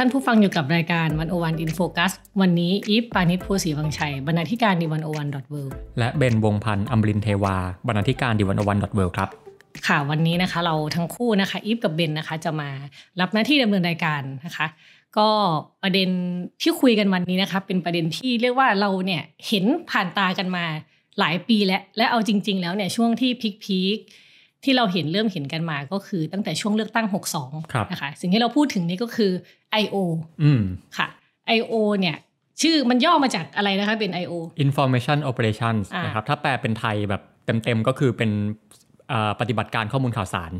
ท่านผู้ฟังอยู่กับรายการ One O One In Focus วันนี้อีฟปานิชภูศรีวังชัย บรรณาธิการ The One O One dot worldและเบนวงพันธ์อมรินทร์เทวา บรรณาธิการ The One O One dot world ครับ ค่ะวันนี้นะคะเราทั้งคู่นะคะอีฟกับเบนนะคะจะมารับหน้าที่ดำเนินรายการนะคะ ก็ประเด็นที่คุยกันวันนี้นะคะเป็นประเด็นที่เรียกว่าเราเนี่ยเห็นผ่านตากันมาหลายปีแล้วและเอาจริง ๆ แล้วเนี่ยช่วงที่ peak peak ๆ ที่เราเห็นเริ่มเห็นกันมาก็คือตั้งแต่ช่วงเลือกตั้งครับ62 นะคะ สิ่งที่เราพูดถึงนี้ก็คือ I.O. อืมค่ะ I.O. เนี่ย ชื่อมันย่อมาจากอะไรนะคะเป็น I.O. Information Operations อ่านนะครับ ถ้าแปลเป็นไทยแบบเต็มๆ ก็คือเป็นเอ่อปฏิบัติการข้อมูลข่าวสาร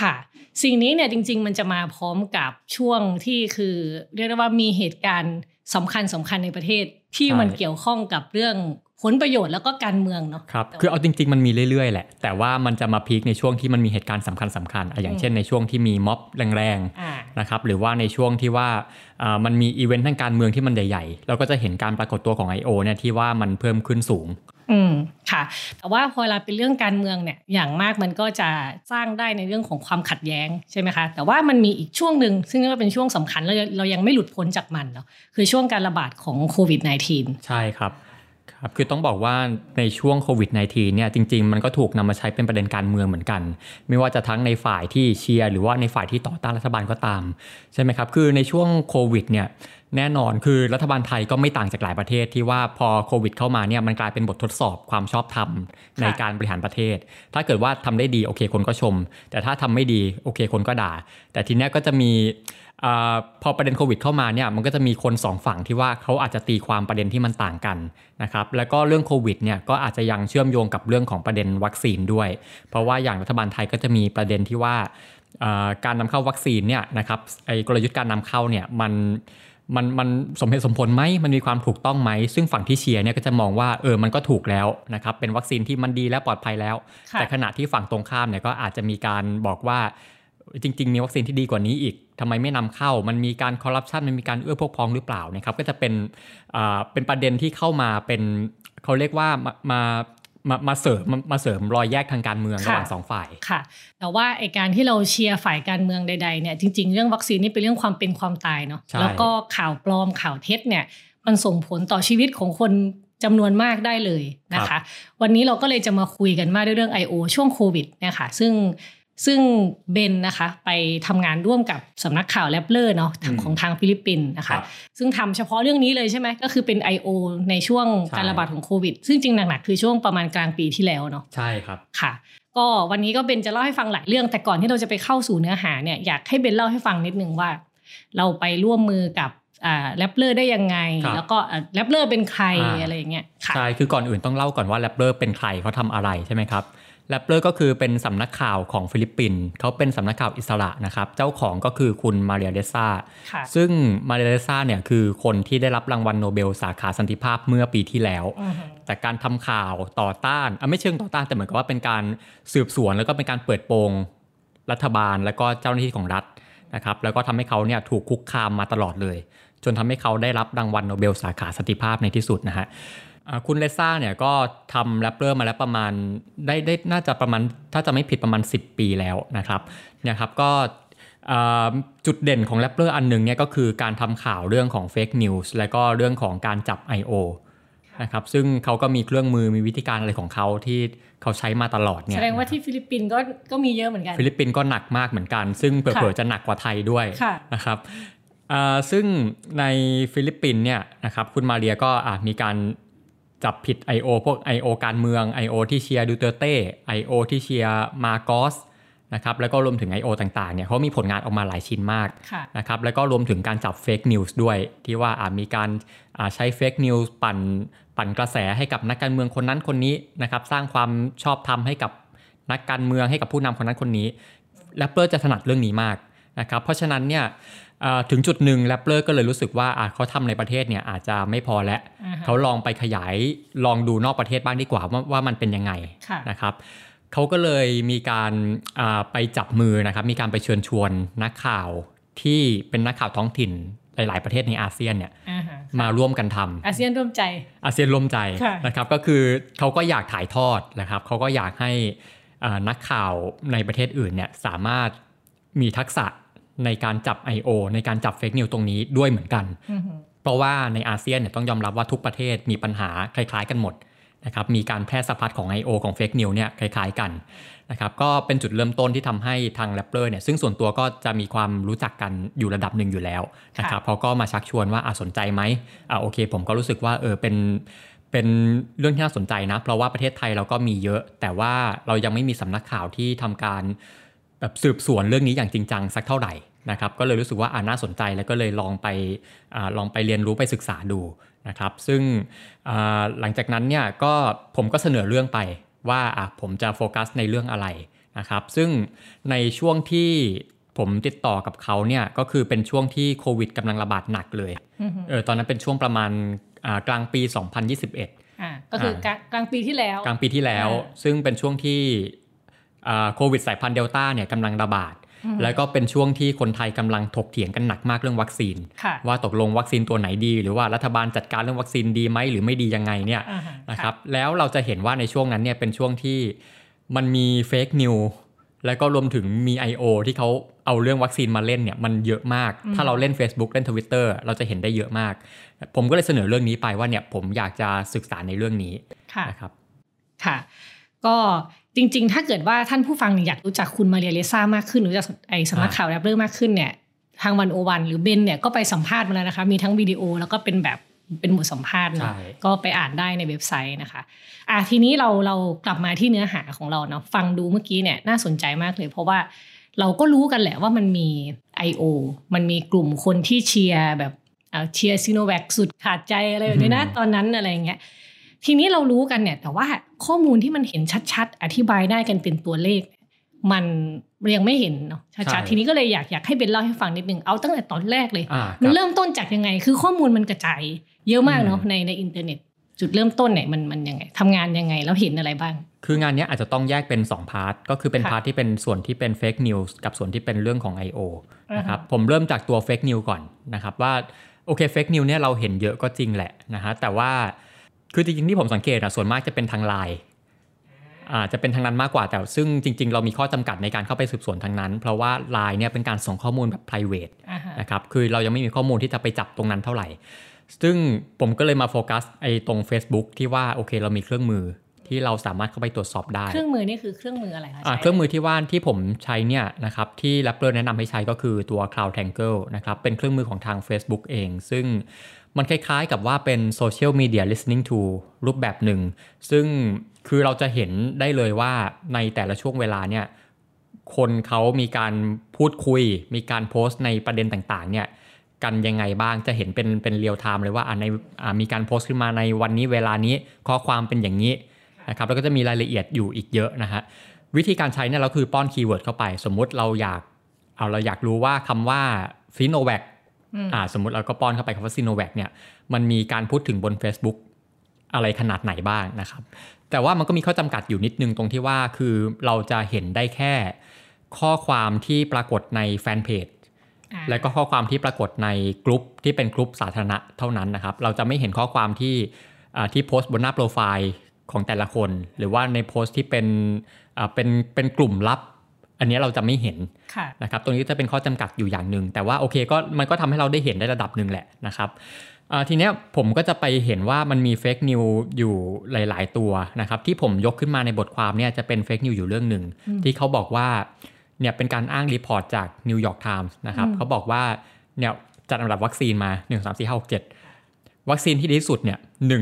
ค่ะ สิ่งนี้เนี่ยจริง ๆ มันจะมาพร้อมกับช่วงที่คือ เรียกได้ว่ามีเหตุการณ์สำคัญสำคัญในประเทศที่ใช่มันเกี่ยวข้องกับเรื่อง ผลประโยชน์แล้วก็การเมืองเนาะครับคือเอาจริง ๆ มันมีเรื่อยๆ แหละ แต่ว่ามันจะมาพีคในช่วงที่มันมีเหตุการณ์สำคัญสำคัญๆอะอย่างเช่นในช่วงที่มีม็อบแรงอ่าๆนะครับหรือว่าในช่วงที่ว่าอ่ามันมีอีเวนต์ทางการเมืองที่มันใหญ่ๆเราก็จะเห็นการปรากฏตัวของ I.O. เนี่ยที่ว่ามันเพิ่มขึ้นสูง อืมค่ะ แต่ว่าพอเวลาเป็นเรื่องการเมืองเนี่ยอย่างมากมันก็จะสร้างได้ในเรื่องของความขัดแย้งใช่ไหมคะแต่ว่ามันมีอีกช่วงหนึ่งซึ่งเรียกว่าเป็นช่วงสำคัญแล้วเรายังไม่หลุดพ้นจากมันเนาะคือช่วงการระบาดของโควิด -19 ใช่ครับ ครับคือต้องบอกว่าในช่วงโควิด -19 เนี่ยจริง ๆ มันก็ถูกนำมาใช้เป็นประเด็นการเมืองเหมือนกัน ไม่ว่าจะทั้งในฝ่ายที่เชียร์หรือว่าในฝ่ายที่ต่อต้านรัฐบาลก็ตาม ใช่ไหมครับ คือในช่วงโควิดเนี่ย แน่นอนคือรัฐบาลไทยก็ไม่ต่างจากหลายประเทศที่ว่าพอโควิดเข้ามาเนี่ยมันกลายเป็นบททดสอบความชอบธรรมในการบริหารประเทศ ถ้าเกิดว่าทำได้ดีโอเคคนก็ชม แต่ถ้าทำไม่ดีโอเคคนก็ด่า แต่ทีเนี้ยก็จะมีอาพอประเด็นโควิดเข้ามาเนี่ยมันก็จะมีคนสองฝั่งที่ว่าเขาอาจจะตีความประเด็นที่มันต่างกันนะครับแล้วก็เรื่องโควิดเนี่ยก็อาจจะยังเชื่อมโยงกับเรื่องของประเด็นวัคซีนด้วย เพราะว่าอย่างรัฐบาลไทยก็จะมีประเด็นที่ว่าอ่าการนำเข้าวัคซีนเนี่ยนะครับไอ้กลยุทธ์การนำเข้าเนี่ยมัน มันมันสมเหตุสมผลไหมมันมีความถูกต้องไหม ซึ่งฝั่งที่เชียร์เนี่ยก็จะมองว่าเออมันก็ถูกแล้วนะครับเป็นวัคซีนที่มันดีและปลอดภัยแล้วค่ะแต่ขณะที่ฝั่งตรงข้ามเนี่ยก็อาจจะมีการบอกว่าจริง ๆ มีวัคซีนที่ดีกว่านี้อีกทำไมไม่นำเข้า มันมีการคอร์รัปชันมันมีการเอื้อพวกพ้องหรือเปล่านะครับก็จะเป็นอ่าเป็นประเด็นที่เข้ามาเป็นเขาเรียกว่ามา มามามาเสริมมามาเสริมรอยแยกทางการเมืองระหว่างสองฝ่ายค่ะ แต่ว่าไอการที่เราเชียร์ฝ่ายการเมืองใดๆเนี่ยจริง ๆ เรื่องวัคซีนนี่เป็นเรื่องความเป็นความตายเนาะใช่แล้วก็ข่าวปลอมข่าวเท็จเนี่ยมันส่งผลต่อชีวิตของคนจำนวนมากได้เลยนะคะ วันนี้เราก็เลยจะมาคุยกันมากด้วยเรื่อง I.O. ช่วงโควิดเนี่ยค่ะซึ่ง ซึ่งเบนนะคะไปทำงานร่วมกับสำนักข่าวแรปเลอร์เนาะทางอืมของทางฟิลิปปินส์นะครัคะบซึ่งทำเฉพาะเรื่องนี้เลยใช่ไหมก็คือเป็น I.O. ในช่วงใช่การระบาดของโควิด ซึ่งจริงหนักๆ คือช่วงประมาณกลางปีที่แล้วเนาะใช่ครับค่ะ ก็วันนี้ก็เบนจะเล่าให้ฟังหลายเรื่อง แต่ก่อนที่เราจะไปเข้าสู่เนื้อหาเนี่ยอยากให้เบนเล่าให้ฟังนิดนึงว่า เราไปร่วมมือกับอ่า Rappler ได้ยังไงครับแล้วก็อ่า Rappler เป็นใครอ่าอะไรอย่างเงี้ยค่ะใช่คือก่อนอื่นต้องเล่าก่อนว่า Rappler เป็นใครเขาทำอะไรใช่ไหมครับ Rappler ก็คือเป็นสำนักข่าวของฟิลิปปินส์เขาเป็นสำนักข่าวอิสระนะครับ เจ้าของก็คือคุณมาเรียเรสซาค่ะซึ่งมาเรียเรสซาเนี่ยคือคนที่ได้รับรางวัลโนเบลสาขาสันติภาพเมื่อปีที่แล้วอือฮึแต่การทำข่าวต่อต้านอะไม่เชิงต่อต้านแต่เหมือนกับว่าเป็นการสืบสวน แล้วก็เป็นการเปิดโปงรัฐบาลแล้วก็เจ้าหน้าที่ของรัฐนะครับแล้วก็ทำให้เขาเนี่ยถูกคุกคามมาตลอดเลย จนทำให้เขาได้รับรางวัลโนเบลสาขาสันติภาพในที่สุดนะฮะอ่า คุณเรสซาเนี่ยก็ทำ Rappler มาแล้วประมาณได้ได้น่าจะประมาณถ้าจะไม่ผิดประมาณ 10 ปีแล้วนะครับเนี่ยครับก็อ่าจุดเด่นของ Rappler อันหนึ่งเนี่ยก็คือการทำข่าวเรื่องของ fake news และก็เรื่องของการจับ I.O. นะครับซึ่งเขาก็มีเครื่องมือมีวิธีการอะไรของเขาที่เขาใช้มาตลอดเนี่ยแสดงว่าที่ฟิลิปปินส์ก็ก็มีเยอะเหมือนกัน ฟิลิปปินส์ก็หนักมากเหมือนกัน ซึ่งเผลอค่ะๆจะหนักกว่าไทยด้วยค่ะนะครับอ่าซึ่งในฟิลิปปินส์เนี่ยนะครับคุณมาเรียก็อะมีการ จับผิด I.O. พวก I.O. การเมือง I.O. ที่เชียร์ดูเตอร์เต้ I.O. ที่เชียร์มาโกสนะครับแล้วก็รวมถึง I.O. ต่างๆเนี่ยเขามีผลงานออกมาหลายชิ้นมากค่ะนะครับแล้วก็รวมถึงการจับ fake news ด้วย ที่ว่าอาจมีการอ่าใช้ fake news ปั่นปั่นกระแสให้กับนักการเมืองคนนั้นคนนี้นะครับสร้างความชอบธรรมให้กับนักการเมืองให้กับผู้นำคนนั้นคนนี้ Rappler จะถนัดเรื่องนี้มากนะครับเพราะฉะนั้นเนี่ย ถึงจุดหนึ่ง Rappler ก็เลยรู้สึกว่าเขาทำในประเทศเนี่ยอาจจะไม่พอแล้วเขาลองไปขยายลองดูนอกประเทศบ้างดีกว่าว่าว่ามันเป็นยังไงนะครับเขาก็เลยมีการไปจับมือนะครับ มีการไปเชิญชวนนักข่าวที่เป็นนักข่าวท้องถิ่นหลาย ๆ ประเทศในอาเซียนเนี่ยมาร่วมกันทำอาเซียนร่วมใจ อาเซียนร่วมใจนะครับก็คือเขาก็อยากถ่ายทอดนะครับเขาก็อยากให้นักข่าวในประเทศอื่นเนี่ยสามารถมีทักษะ ในการจับ I.O. ในการจับ fake news ตรงนี้ด้วยเหมือนกัน เพราะว่าในอาเซียนเนี่ยต้องยอมรับว่าทุกประเทศมีปัญหาคล้าย ๆ กันหมดนะครับมีการแพร่สะพัดของ I.O. ของ fake news เนี่ยคล้าย ๆ กันนะครับก็เป็นจุดเริ่มต้นที่ทำให้ทาง Rappler เนี่ยซึ่งส่วนตัวก็จะมีความรู้จักกันอยู่ระดับหนึ่งอยู่แล้วนะครับเขาก็มาชักชวนว่าอาสนใจไหมอ่าโอเค ผมก็รู้สึกว่าเออเป็นเป็นเรื่องที่น่าสนใจนะ เพราะว่าประเทศไทยเราก็มีเยอะ แต่ว่าเรายังไม่มีสำนักข่าวที่ทำการ แบบสืบสวนเรื่องนี้อย่างจริงจังสักเท่าไหร่นะครับก็เลยรู้สึกว่าอ่าน่าสนใจแล้วก็เลยลองไปอลองไปเรียนรู้ไปศึกษาดูนะครับซึ่งหลังจากนั้นเนี่ยก็ผมก็เสนอเรื่องไปว่าอะผมจะโฟกัสในเรื่องอะไรนะครับซึ่งในช่วงที่ผมติดต่อกับเขาเนี่ยก็คือเป็นช่วงที่โควิดกำลังระบาดหนักเลยเออตอนนั้นเป็นช่วงประมาณกลางปี 2021อ่าก็คือกลางปีที่แล้ว กลางปีที่แล้ว ซึ่งเป็นช่วงที่ โควิดสายพันธุ์เดลต้าเนี่ยกำลังระบาด แล้วก็เป็นช่วงที่คนไทยกำลังถกเถียงกันหนักมากเรื่องวัคซีน ว่าตกลงวัคซีนตัวไหนดี หรือว่ารัฐบาลจัดการเรื่องวัคซีนดีไหมหรือไม่ดียังไงเนี่ยนะครับแล้วเราจะเห็นว่าในช่วงนั้นเนี่ยเป็นช่วงที่มันมี fake news แล้วก็รวมถึงมี I.O. ที่เขาเอาเรื่องวัคซีนมาเล่นเนี่ยมันเยอะมาก ถ้าเราเล่น Facebook เล่น Twitter เราจะเห็นได้เยอะมาก ผมก็เลยเสนอเรื่องนี้ไปว่าเนี่ยผมอยากจะศึกษาในเรื่องนี้นะครับค่ะ ก็ จริง ๆ ถ้าเกิดว่าท่านผู้ฟังอยากรู้จักคุณมาเรียเรสซามากขึ้นหรือจากไอสำนักข่าว Rappler มากขึ้นเนี่ยทาง One O One หรือเบนเนี่ยก็ไปสัมภาษณ์มาแล้วนะคะ มีทั้งวิดีโอแล้วก็เป็นแบบเป็นบทสัมภาษณ์เนาะก็ไปอ่านได้ในเว็บไซต์นะคะ อะทีนี้เราเรากลับมาที่เนื้อหาของเราเนาะฟังดูเมื่อกี้เนี่ยน่าสนใจมากเลย เพราะว่าเราก็รู้กันแหละว่ามันมี I.O. มันมีกลุ่มคนที่เชียร์แบบเชียร์ซีโนแวคสุดขาดใจอะไรแบบนี้นะตอนนั้นอะไรเงี้ย ทีนี้เรารู้กันเนี่ยแต่ว่าข้อมูลที่มันเห็นชัด ๆ อธิบายได้กันเป็นตัวเลข มันยังไม่เห็นเนาะชัดๆทีนี้ก็เลยอยากอยากให้เป็นเล่าให้ฟังนิดนึงเอาตั้งแต่ตอนแรกเลย มันเริ่มต้นจากยังไง คือข้อมูลมันกระจายเยอะมากเนาะในในอินเทอร์เน็ตจุดเริ่มต้นเนี่ยมันมันยังไงทำงานยังไงแล้วเห็นอะไรบ้าง คืองานนี้อาจจะต้องแยกเป็น 2 part ก็คือเป็น part ที่เป็นส่วนที่เป็น fake news กับส่วนที่เป็นเรื่องของ I.O. นะครับผมเริ่มจากตัว fake news ก่อนนะครับว่าโอเค fake news เนี่ยเราเห็นเยอะก็จริงแหละนะฮะแต่ว่า คือจริงๆที่ผมสังเกตอะส่วนมากจะเป็นทางไลน์อ่าจะเป็นทางนั้นมากกว่าแต่ซึ่งจริง ๆ เรามีข้อจำกัดในการเข้าไปสืบสวนทางนั้น เพราะว่าไลน์เนี่ยเป็นการส่งข้อมูลแบบ p r i v a t นะครับคือเรายังไม่มีข้อมูลที่จะไปจับตรงนั้นเท่าไหร่ ซึ่งผมก็เลยมาโฟกัสไอ้ตรง Facebook ที่ว่าโอเคเรามีเครื่องมือที่เราสามารถเข้าไปตรวจสอบได้ เครื่องมือนี่คือเครื่องมืออะไรคะเครื่องมือที่ว่าที่ผมใช้เนี่ยนะครับที่ r a p p e r แนะนำให้ใช้ก็คือตัว Cloud Tangle นะครับเป็นเครื่องมือของทาง Facebook เอง ซึ่ง มันคล้ายๆกับว่าเป็นโซเชียลมีเดีย listening to รูปแบบหนึ่ง ซึ่งคือเราจะเห็นได้เลยว่าในแต่ละช่วงเวลาเนี่ยคนเขามีการพูดคุย มีการโพสต์ในประเด็นต่างๆเนี่ยกันยังไงบ้างจะเห็นเป็นเป็น real time เลยว่าในมีการโพสต์ขึ้นมาในวันนี้เวลานี้ข้อความเป็นอย่างนี้นะครับแล้วก็จะมีรายละเอียดอยู่อีกเยอะนะฮะวิธีการใช้เนี่ยเราคือป้อน keyword เข้าไป สมมุติเราอยากเอาเราอยากรู้ว่าคำว่าซิโนแวค อ่าสมมติเราก็ป้อนเข้าไปคำว่าซีโนแวคเนี่ยมันมีการพูดถึงบน Facebook อะไรขนาดไหนบ้างนะครับ แต่ว่ามันก็มีข้อจำกัดอยู่นิดนึงตรงที่ว่าคือเราจะเห็นได้แค่ข้อความที่ปรากฏในแฟนเพจและก็ข้อความที่ปรากฏในกลุ่มที่เป็นกลุ่มสาธารณะเท่านั้นนะครับ เราจะไม่เห็นข้อความที่ที่โพสต์บนหน้าโปรไฟล์ของแต่ละคน หรือว่าในโพสต์ที่เป็นเป็นเป็นกลุ่มลับ อันนี้เราจะไม่เห็นนะครับตรงนี้จะเป็นข้อจำกัดอยู่อย่างหนึ่งแต่ว่าโอเคก็มันก็ทำให้เราได้เห็นได้ระดับหนึ่งแหละนะครับทีนี้ผมก็จะไปเห็นว่ามันมี fake news อยู่หลาย ๆ ตัวนะครับที่ผมยกขึ้นมาในบทความเนี่ยจะเป็น fake news อยู่เรื่องหนึ่งที่เขาบอกว่าเนี่ยเป็นการอ้าง report จาก New York Times นะครับเขาบอกว่าเนี่ยจัดอันดับวัคซีนมา 1 3 4 5 6 7 วัคซีนที่ดีที่สุดเนี่ย1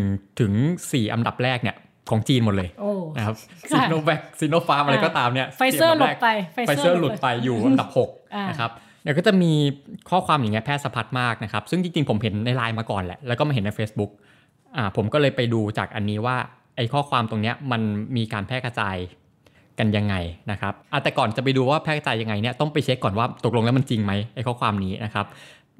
ถึง 4 อันดับแรกเนี่ย ของจีนหมดเลยนะครับซีโนแวคซีโนฟาร์มอะไรก็ตามเนี่ยไฟเซอร์หลุดไปไฟเซอร์หลุดไปอยู่อันดับ6นะครับเดี๋ยวก็จะมีข้อความอย่างเงี้ยแพร่สะพัดมากนะครับ ซึ่งจริงๆ ผมเห็นในไลน์มาก่อนแหละ แล้วก็มาเห็นใน Facebook อ่าผมก็เลยไปดูจากอันนี้ว่าไอ้ข้อความตรงเนี้ยมันมีการแพร่กระจายกันยังไงนะครับอะแต่ก่อนจะไปดูว่าแพร่กระจายยังไงเนี่ยต้องไปเช็คก่อนว่าตกลงแล้วมันจริงไหมไอ้ข้อความนี้นะครับ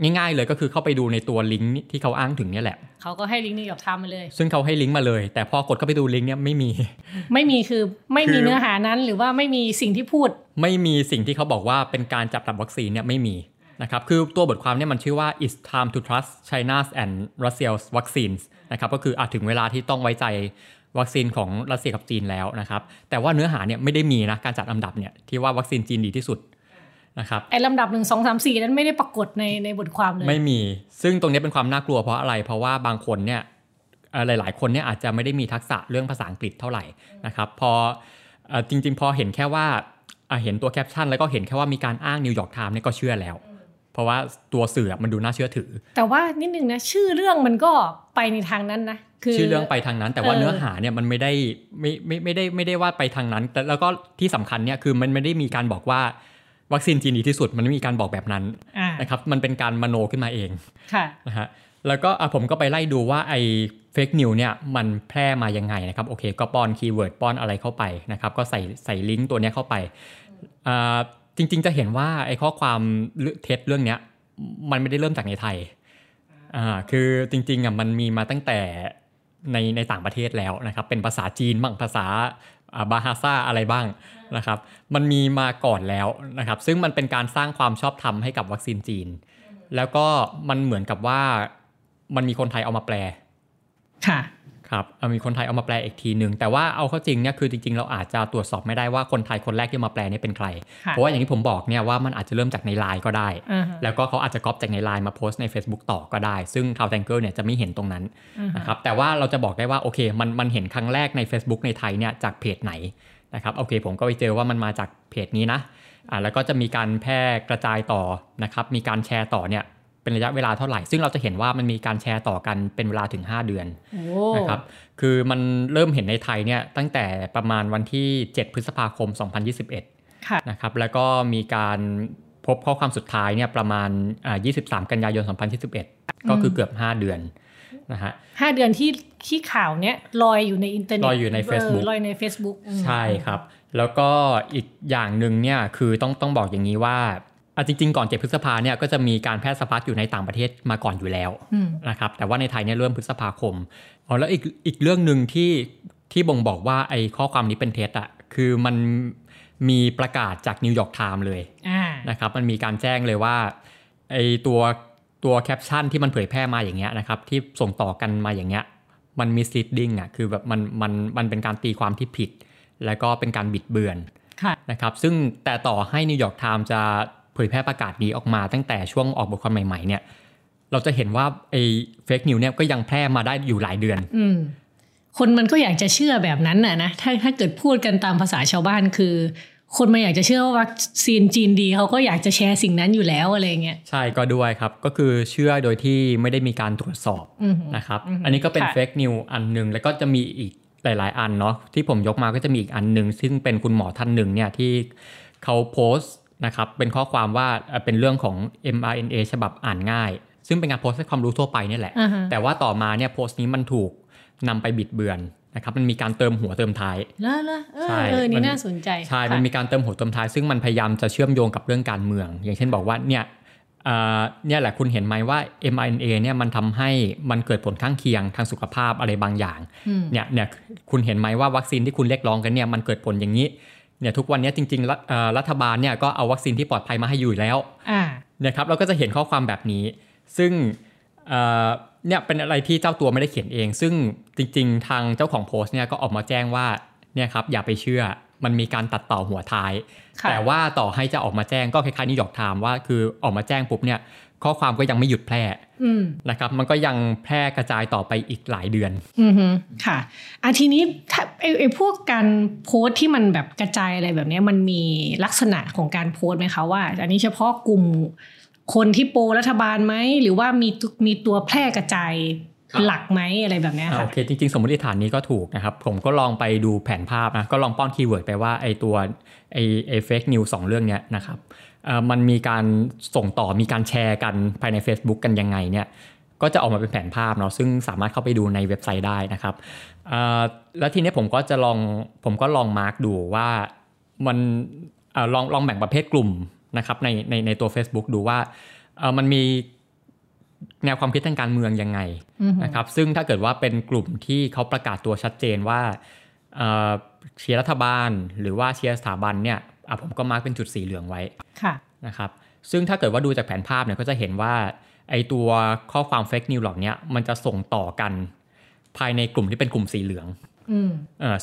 ง่ายๆเลยก็คือเข้าไปดูในตัวลิงก์ที่เขาอ้างถึงเนี่ยแหละ เขาก็ให้ลิงก์ New York Times มาเลย ซึ่งเขาให้ลิงก์มาเลย แต่พอกดเข้าไปดูลิงก์เนี่ยไม่มี ไม่มีคือไม่มีคือเนื้อหานั้นหรือว่าไม่มีสิ่งที่พูด ไม่มีสิ่งที่เขาบอกว่าเป็นการจับรับวัคซีนเนี่ยไม่มีนะครับ คือตัวบทความเนี่ยมันชื่อว่า it's time to trust China's and Russia's vaccines นะครับ ก็คืออาถึงเวลาที่ต้องไว้ใจวัคซีนของรัสเซียกับจีนแล้วนะครับ แต่ว่าเนื้อหาเนี่ยไม่ได้มีนะการจัดลำดับเนี่ยที่ว่าวัคซีนจีนดีที่สุด นะครับไอ้ลำดับหนึ่งสองสามสี่นั้นไม่ได้ปรากฏในในบทความเลยไม่มี ซึ่งตรงนี้เป็นความน่ากลัวเพราะอะไรเพราะว่าบางคนเนี่ยเอ่อหลาย ๆ คนเนี่ยอาจจะไม่ได้มีทักษะเรื่องภาษาอังกฤษเท่าไหร่นะครับพอเอ่อจริง ๆ พอเห็นแค่ว่าอะเห็นตัวแคปชั่นแล้วก็เห็นแค่ว่ามีการอ้าง New York Times เนี่ยก็เชื่อแล้ว เพราะว่าตัวสื่อมันดูน่าเชื่อถือ แต่ว่านิดนึงนะชื่อเรื่องมันก็ไปในทางนั้นนะคือชื่อเรื่องไปทางนั้นแต่ว่าเออเนื้อหาเนี่ยมันไม่ได้ไม่ไม่ไม่ได้ไม่ได้ว่าไปทางนั้น แต่แล้วก็ที่สำคัญเนี่ยคือมันไม่ได้มีการบอกว่า วัคซีนจีนดีที่สุดมันไม่มีการบอกแบบนั้นอ่านะครับมันเป็นการมโนขึ้นมาเองค่ะนะฮะแล้วก็อะผมก็ไปไล่ดูว่าไอ้fake news เนี่ยมันแพร่มายังไงนะครับโอเค ก็ป้อน keyword ป้อนอะไรเข้าไปนะครับก็ใส่ใส่ลิงก์ตัวเนี้ยเข้าไปอ่าจริง ๆ จะเห็นว่าไอ้ข้อความเท็จเรื่องเนี้ยมันไม่ได้เริ่มจากในไทยอ่าคือจริงๆอะมันมีมาตั้งแต่ในในต่างประเทศแล้วนะครับเป็นภาษาจีนบ้างภาษาอ่าบาฮาซาอะไรบ้าง นะครับมันมีมาก่อนแล้วนะครับซึ่งมันเป็นการสร้างความชอบธรรมให้กับวัคซีนจีน แล้วก็มันเหมือนกับว่ามันมีคนไทยเอามาแปลค่ะครับเอามีคนไทยเอามาแปลอีกทีหนึ่งแต่ว่าเอาเข้าจริงเนี่ยคือจริงๆ เราอาจจะตรวจสอบไม่ได้ว่าคนไทยคนแรกที่มาแปลเนี่ยเป็นใครค่ะเพราะว่าอย่างที่ผมบอกเนี่ยว่ามันอาจจะเริ่มจากในไลน์ก็ได้อ่าฮะแล้วก็เขาอาจจะก๊อปจากในไลน์มาโพสต์ใน Facebook ต่อก็ได้ ซึ่งทาวแทงเกิลเนี่ยจะไม่เห็นตรงนั้นอ่าฮะนะครับแต่ว่าเราจะบอกได้ว่าโอเคมันมันเห็นครั้งแรกใน Facebook ในไทยเนี่ยจากเพจไหน นะครับโอเคผมก็ไปเจอว่ามันมาจากเพจนี้นะอ่าแล้วก็จะมีการแพร่กระจายต่อนะครับมีการแชร์ต่อเนี่ยเป็นระยะเวลาเท่าไหร่ ซึ่งเราจะเห็นว่ามันมีการแชร์ต่อกันเป็นเวลาถึง 5 เดือนโอ้นะครับ คือมันเริ่มเห็นในไทยเนี่ยตั้งแต่ประมาณวันที่ 7 พฤษภาคม 2021ค่ะนะครับ แล้วก็มีการพบข้อความสุดท้ายเนี่ยประมาณอ่า23 กันยายน 2021 ก็คือเกือบ 5 เดือน นะฮะห้าเดือนที่ที่ข่าวเนี้ยลอยอยู่ในอินเทอร์เน็ตลอยอยู่ใน Facebook ลอยใน Facebook อืมใช่ครับ แล้วก็อีกอย่างหนึ่งเนี่ยคือต้องต้องบอกอย่างนี้ว่าอะจริงๆ ก่อน7พฤษภาเนี่ยก็จะมีการแพร่สะพัดอยู่ในต่างประเทศมาก่อนอยู่แล้วอืมนะครับแต่ว่าในไทยเนี่ยเริ่มพฤษภาคมอ๋อแล้วอีกอีกเรื่องหนึ่งที่ที่บ่งบอกว่าไอ้ข้อความนี้เป็นเท็จอะคือมันมีประกาศจาก New York Times เลยอ่านะครับมันมีการแจ้งเลยว่าไอ้ตัว ตัวแคปชั่นที่มันเผยแพร่มาอย่างเงี้ยนะครับที่ส่งต่อกันมาอย่างเงี้ยมัน misleading อะคือแบบมันมันมันเป็นการตีความที่ผิด แล้วก็เป็นการบิดเบือนค่ะนะครับซึ่งแต่ต่อให้ New York Times จะเผยแพร่ประกาศนี้ออกมาตั้งแต่ช่วงออกบทความใหม่ๆเนี่ยเราจะเห็นว่าไอ้ fake news เนี่ยก็ยังแพร่มาได้อยู่หลายเดือนอืมคนมันก็อยากจะเชื่อแบบนั้นน่ะนะถ้าถ้าเกิดพูดกันตามภาษาชาวบ้านคือ คนมันอยากจะเชื่อว่าวัคซีนจีนดีเขาก็อยากจะแชร์สิ่งนั้นอยู่แล้วอะไรเงี้ยใช่ก็ด้วยครับ ก็คือเชื่อโดยที่ไม่ได้มีการตรวจสอบอืมนะครับอืมอันนี้ก็เป็นค่ะ fake news อันหนึ่งแล้วก็จะมีอีกหลาย ๆ อันเนาะที่ผมยกมาก็จะมีอีกอันหนึ่งซึ่งเป็นคุณหมอท่านหนึ่งเนี่ยที่เขาโพสต์นะครับเป็นข้อความว่าเอ่อเป็นเรื่องของ mRNA ฉบับอ่านง่าย ซึ่งเป็นการโพสต์ให้ความรู้ทั่วไปเนี่ยแหละอ่าฮะแต่ว่าต่อมาเนี่ยโพสต์นี้มันถูกนำไปบิดเบือน นะครับมันมีการเติมหัวเติมท้ายแล้วแล้วเออใช่เออมันี่นน่าสนใจใช่ค่ะมันมีการเติมหัวเติมท้าย ซึ่งมันพยายามจะเชื่อมโยงกับเรื่องการเมือง อย่างเช่นบอกว่าเนี่ยเอ่อเนี่ยแหละคุณเห็นไหมว่า mRNA เนี่ยมันทำให้มันเกิดผลข้างเคียงทางสุขภาพอะไรบางอย่างอืมเนี่ยเนี่ยคุณเห็นไหมว่าวัคซีนที่คุณเรียกร้องกันเนี่ยมันเกิดผลอย่างนี้เนี่ยทุกวันนี้จริงๆรัฐเอ่อรัฐบาลเนี่ยก็เอาวัคซีนที่ปลอดภัยมาให้อยู่แล้วอ่านะครับเราก็จะเห็นข้อความแบบนี้ ซึ่ง เอ่อเนี่ยเป็นอะไรที่เจ้าตัวไม่ได้เขียนเอง ซึ่งจริง ๆ ทางเจ้าของโพสต์เนี่ยก็ออกมาแจ้งว่าเนี่ยครับอย่าไปเชื่อมันมีการตัดต่อหัวท้ายค่ะแต่ว่าต่อให้จะออกมาแจ้งก็คล้ายๆนิวยอร์กไทม์ว่าคือออกมาแจ้งปุ๊บเนี่ยข้อความก็ยังไม่หยุดแพร่อืมนะครับ มันก็ยังแพร่กระจายต่อไปอีกหลายเดือนอือฮึค่ะอะทีนี้ถ้าไอ้ไอ้พวกการโพสต์ที่มันแบบกระจายอะไรแบบเนี้ยมันมีลักษณะของการโพสต์ไหมคะว่า อันนี้เฉพาะกลุ่ม คนที่ pro รัฐบาลไหมหรือว่ามีตุมีตัวแพร่กระจายครับหลักไหมอะไรแบบเนี้ยอ่าค่ะโอเคจริงๆ สมมติฐานนี้ก็ถูกนะครับ ผมก็ลองไปดูแผนภาพนะก็ลองป้อน keyword ไปว่าไอ้ตัวไอไอเฟกนิวสองเรื่องเนี้ยนะครับเอ่อมันมีการส่งต่อมีการแชร์กันภายใน Facebook กันยังไงเนี่ยก็จะออกมาเป็นแผนภาพเนาะซึ่งสามารถเข้าไปดูในเว็บไซต์ได้นะครับเอ่อแล้วทีนี้ผมก็จะลองผมก็ลองมาร์กดูว่ามันอลองลองแบ่งประเภทกลุ่ม นะครับในในในตัว Facebook ดูว่ามันมีแนวความคิดทางการเมืองยังไงนะครับซึ่งถ้าเกิดว่าเป็นกลุ่มที่เขาประกาศตัวชัดเจนว่าเชียร์รัฐบาล หรือว่าเชียร์สถาบันเนี่ยผมก็ mark เป็นจุดสีเหลืองไว้นะครับซึ่งถ้าเกิดว่าดูจากแผนภาพเนี่ยก็จะเห็นว่าไอ้ตัวข้อความ fake news เหล่านี้มันจะส่งต่อกันภายในกลุ่มที่เป็นกลุ่มสีเหลืองอ่า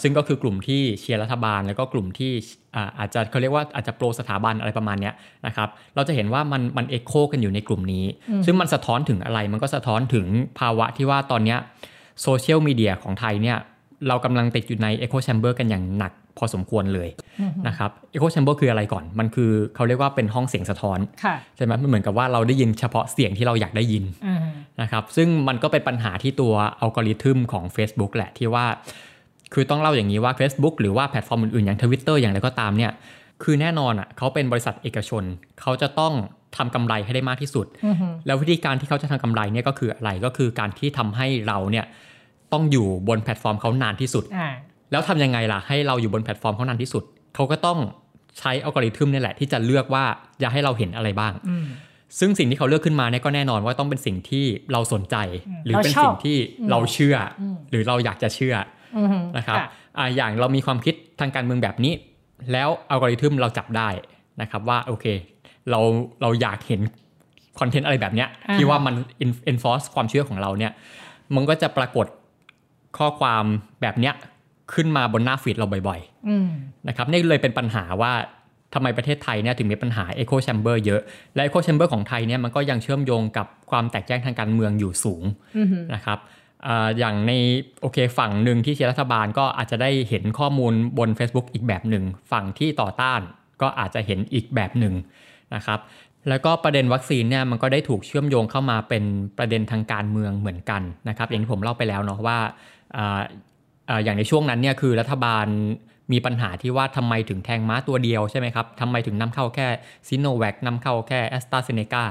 ซึ่งก็คือกลุ่มที่เชียร์รัฐบาล แล้วก็กลุ่มที่อ่าอาจจะเขาเรียกว่าอาจจะ pro สถาบันอะไรประมาณนี้นะครับ เราจะเห็นว่ามันมันเอ็กโคกันอยู่ในกลุ่มนี้ ซึ่งมันสะท้อนถึงอะไร มันก็สะท้อนถึงภาวะที่ว่าตอนนี้โซเชียลมีเดียของไทยเนี่ยเรากำลังติดอยู่ใน echo chamber กันอย่างหนักพอสมควรเลยนะครับ echo chamber คืออะไรก่อน มันคือเขาเรียกว่าเป็นห้องเสียงสะท้อนใช่ไหมมันเหมือนกับว่าเราได้ยินเฉพาะเสียงที่เราอยากได้ยินนะครับ ซึ่งมันก็เป็นปัญหาที่ตัวอัลกอริทึมของ Facebook แหละที่ว่า คือต้องเล่าอย่างนี้ว่า Facebook หรือว่าแพลตฟอร์มอื่นๆ อย่าง Twitter อย่างไรก็ตามเนี่ยคือแน่นอนอะเขาเป็นบริษัทเอกชน เขาจะต้องทำกำไรให้ได้มากที่สุด แล้ววิธีการที่เขาจะทำกำไรเนี่ยก็คืออะไรก็คือการที่ทำให้เราเนี่ยต้องอยู่บนแพลตฟอร์มเขานานที่สุด แล้วทำยังไงล่ะให้เราอยู่บนแพลตฟอร์มเขานานที่สุด เขาก็ต้องใช้อัลกอริทึมนี่แหละที่จะเลือกว่าจะให้เราเห็นอะไรบ้าง ซึ่งสิ่งที่เขาเลือกขึ้นมาเนี่ยก็แน่นอนว่าต้องเป็นสิ่งที่เราสนใจ หรือเป็นสิ่งที่เราเชื่อ หรือเราอยากจะเชื่อ นะครับออย่างเรามีความคิดทางการเมืองแบบนี้ แล้วอัลกอริทึมเราจับได้นะครับว่าโอเค เราเราอยากเห็นคอนเทนต์อะไรแบบเนี้ยที่ว่ามัน enforce ความเชื่อของเราเนี่ยมันก็จะปรากฏข้อความแบบเนี้ยขึ้นมาบนหน้าฟีดเราบ่อยๆนะครับนี่เลยเป็นปัญหาว่าทำไมประเทศไทยเนี่ยถึงมีปัญหา Echo Chamber เยอะ และ Echo Chamber ของไทยเนี่ยมันก็ยังเชื่อมโยงกับความแตกแยกทางการเมืองอยู่สูงนะครับ อย่างในโอเคฝั่งหนึ่งที่เชียร์รัฐบาลก็อาจจะได้เห็นข้อมูลบน Facebook อีกแบบหนึ่ง ฝั่งที่ต่อต้านก็อาจจะเห็นอีกแบบหนึ่งนะครับแล้วก็ประเด็นวัคซีนเนี่ยมันก็ได้ถูกเชื่อมโยงเข้ามาเป็นประเด็นทางการเมืองเหมือนกันนะครับอย่างที่ผมเล่าไปแล้วเนาะว่าอย่างในช่วงนั้นเนี่ยคือรัฐบาลมีปัญหาที่ว่าทำไมถึงแทงม้าตัวเดียวใช่ไหมครับทำไมถึงนำเข้าแค่ซิโนแวคนำเข้าแค่แอสตราเซเนกา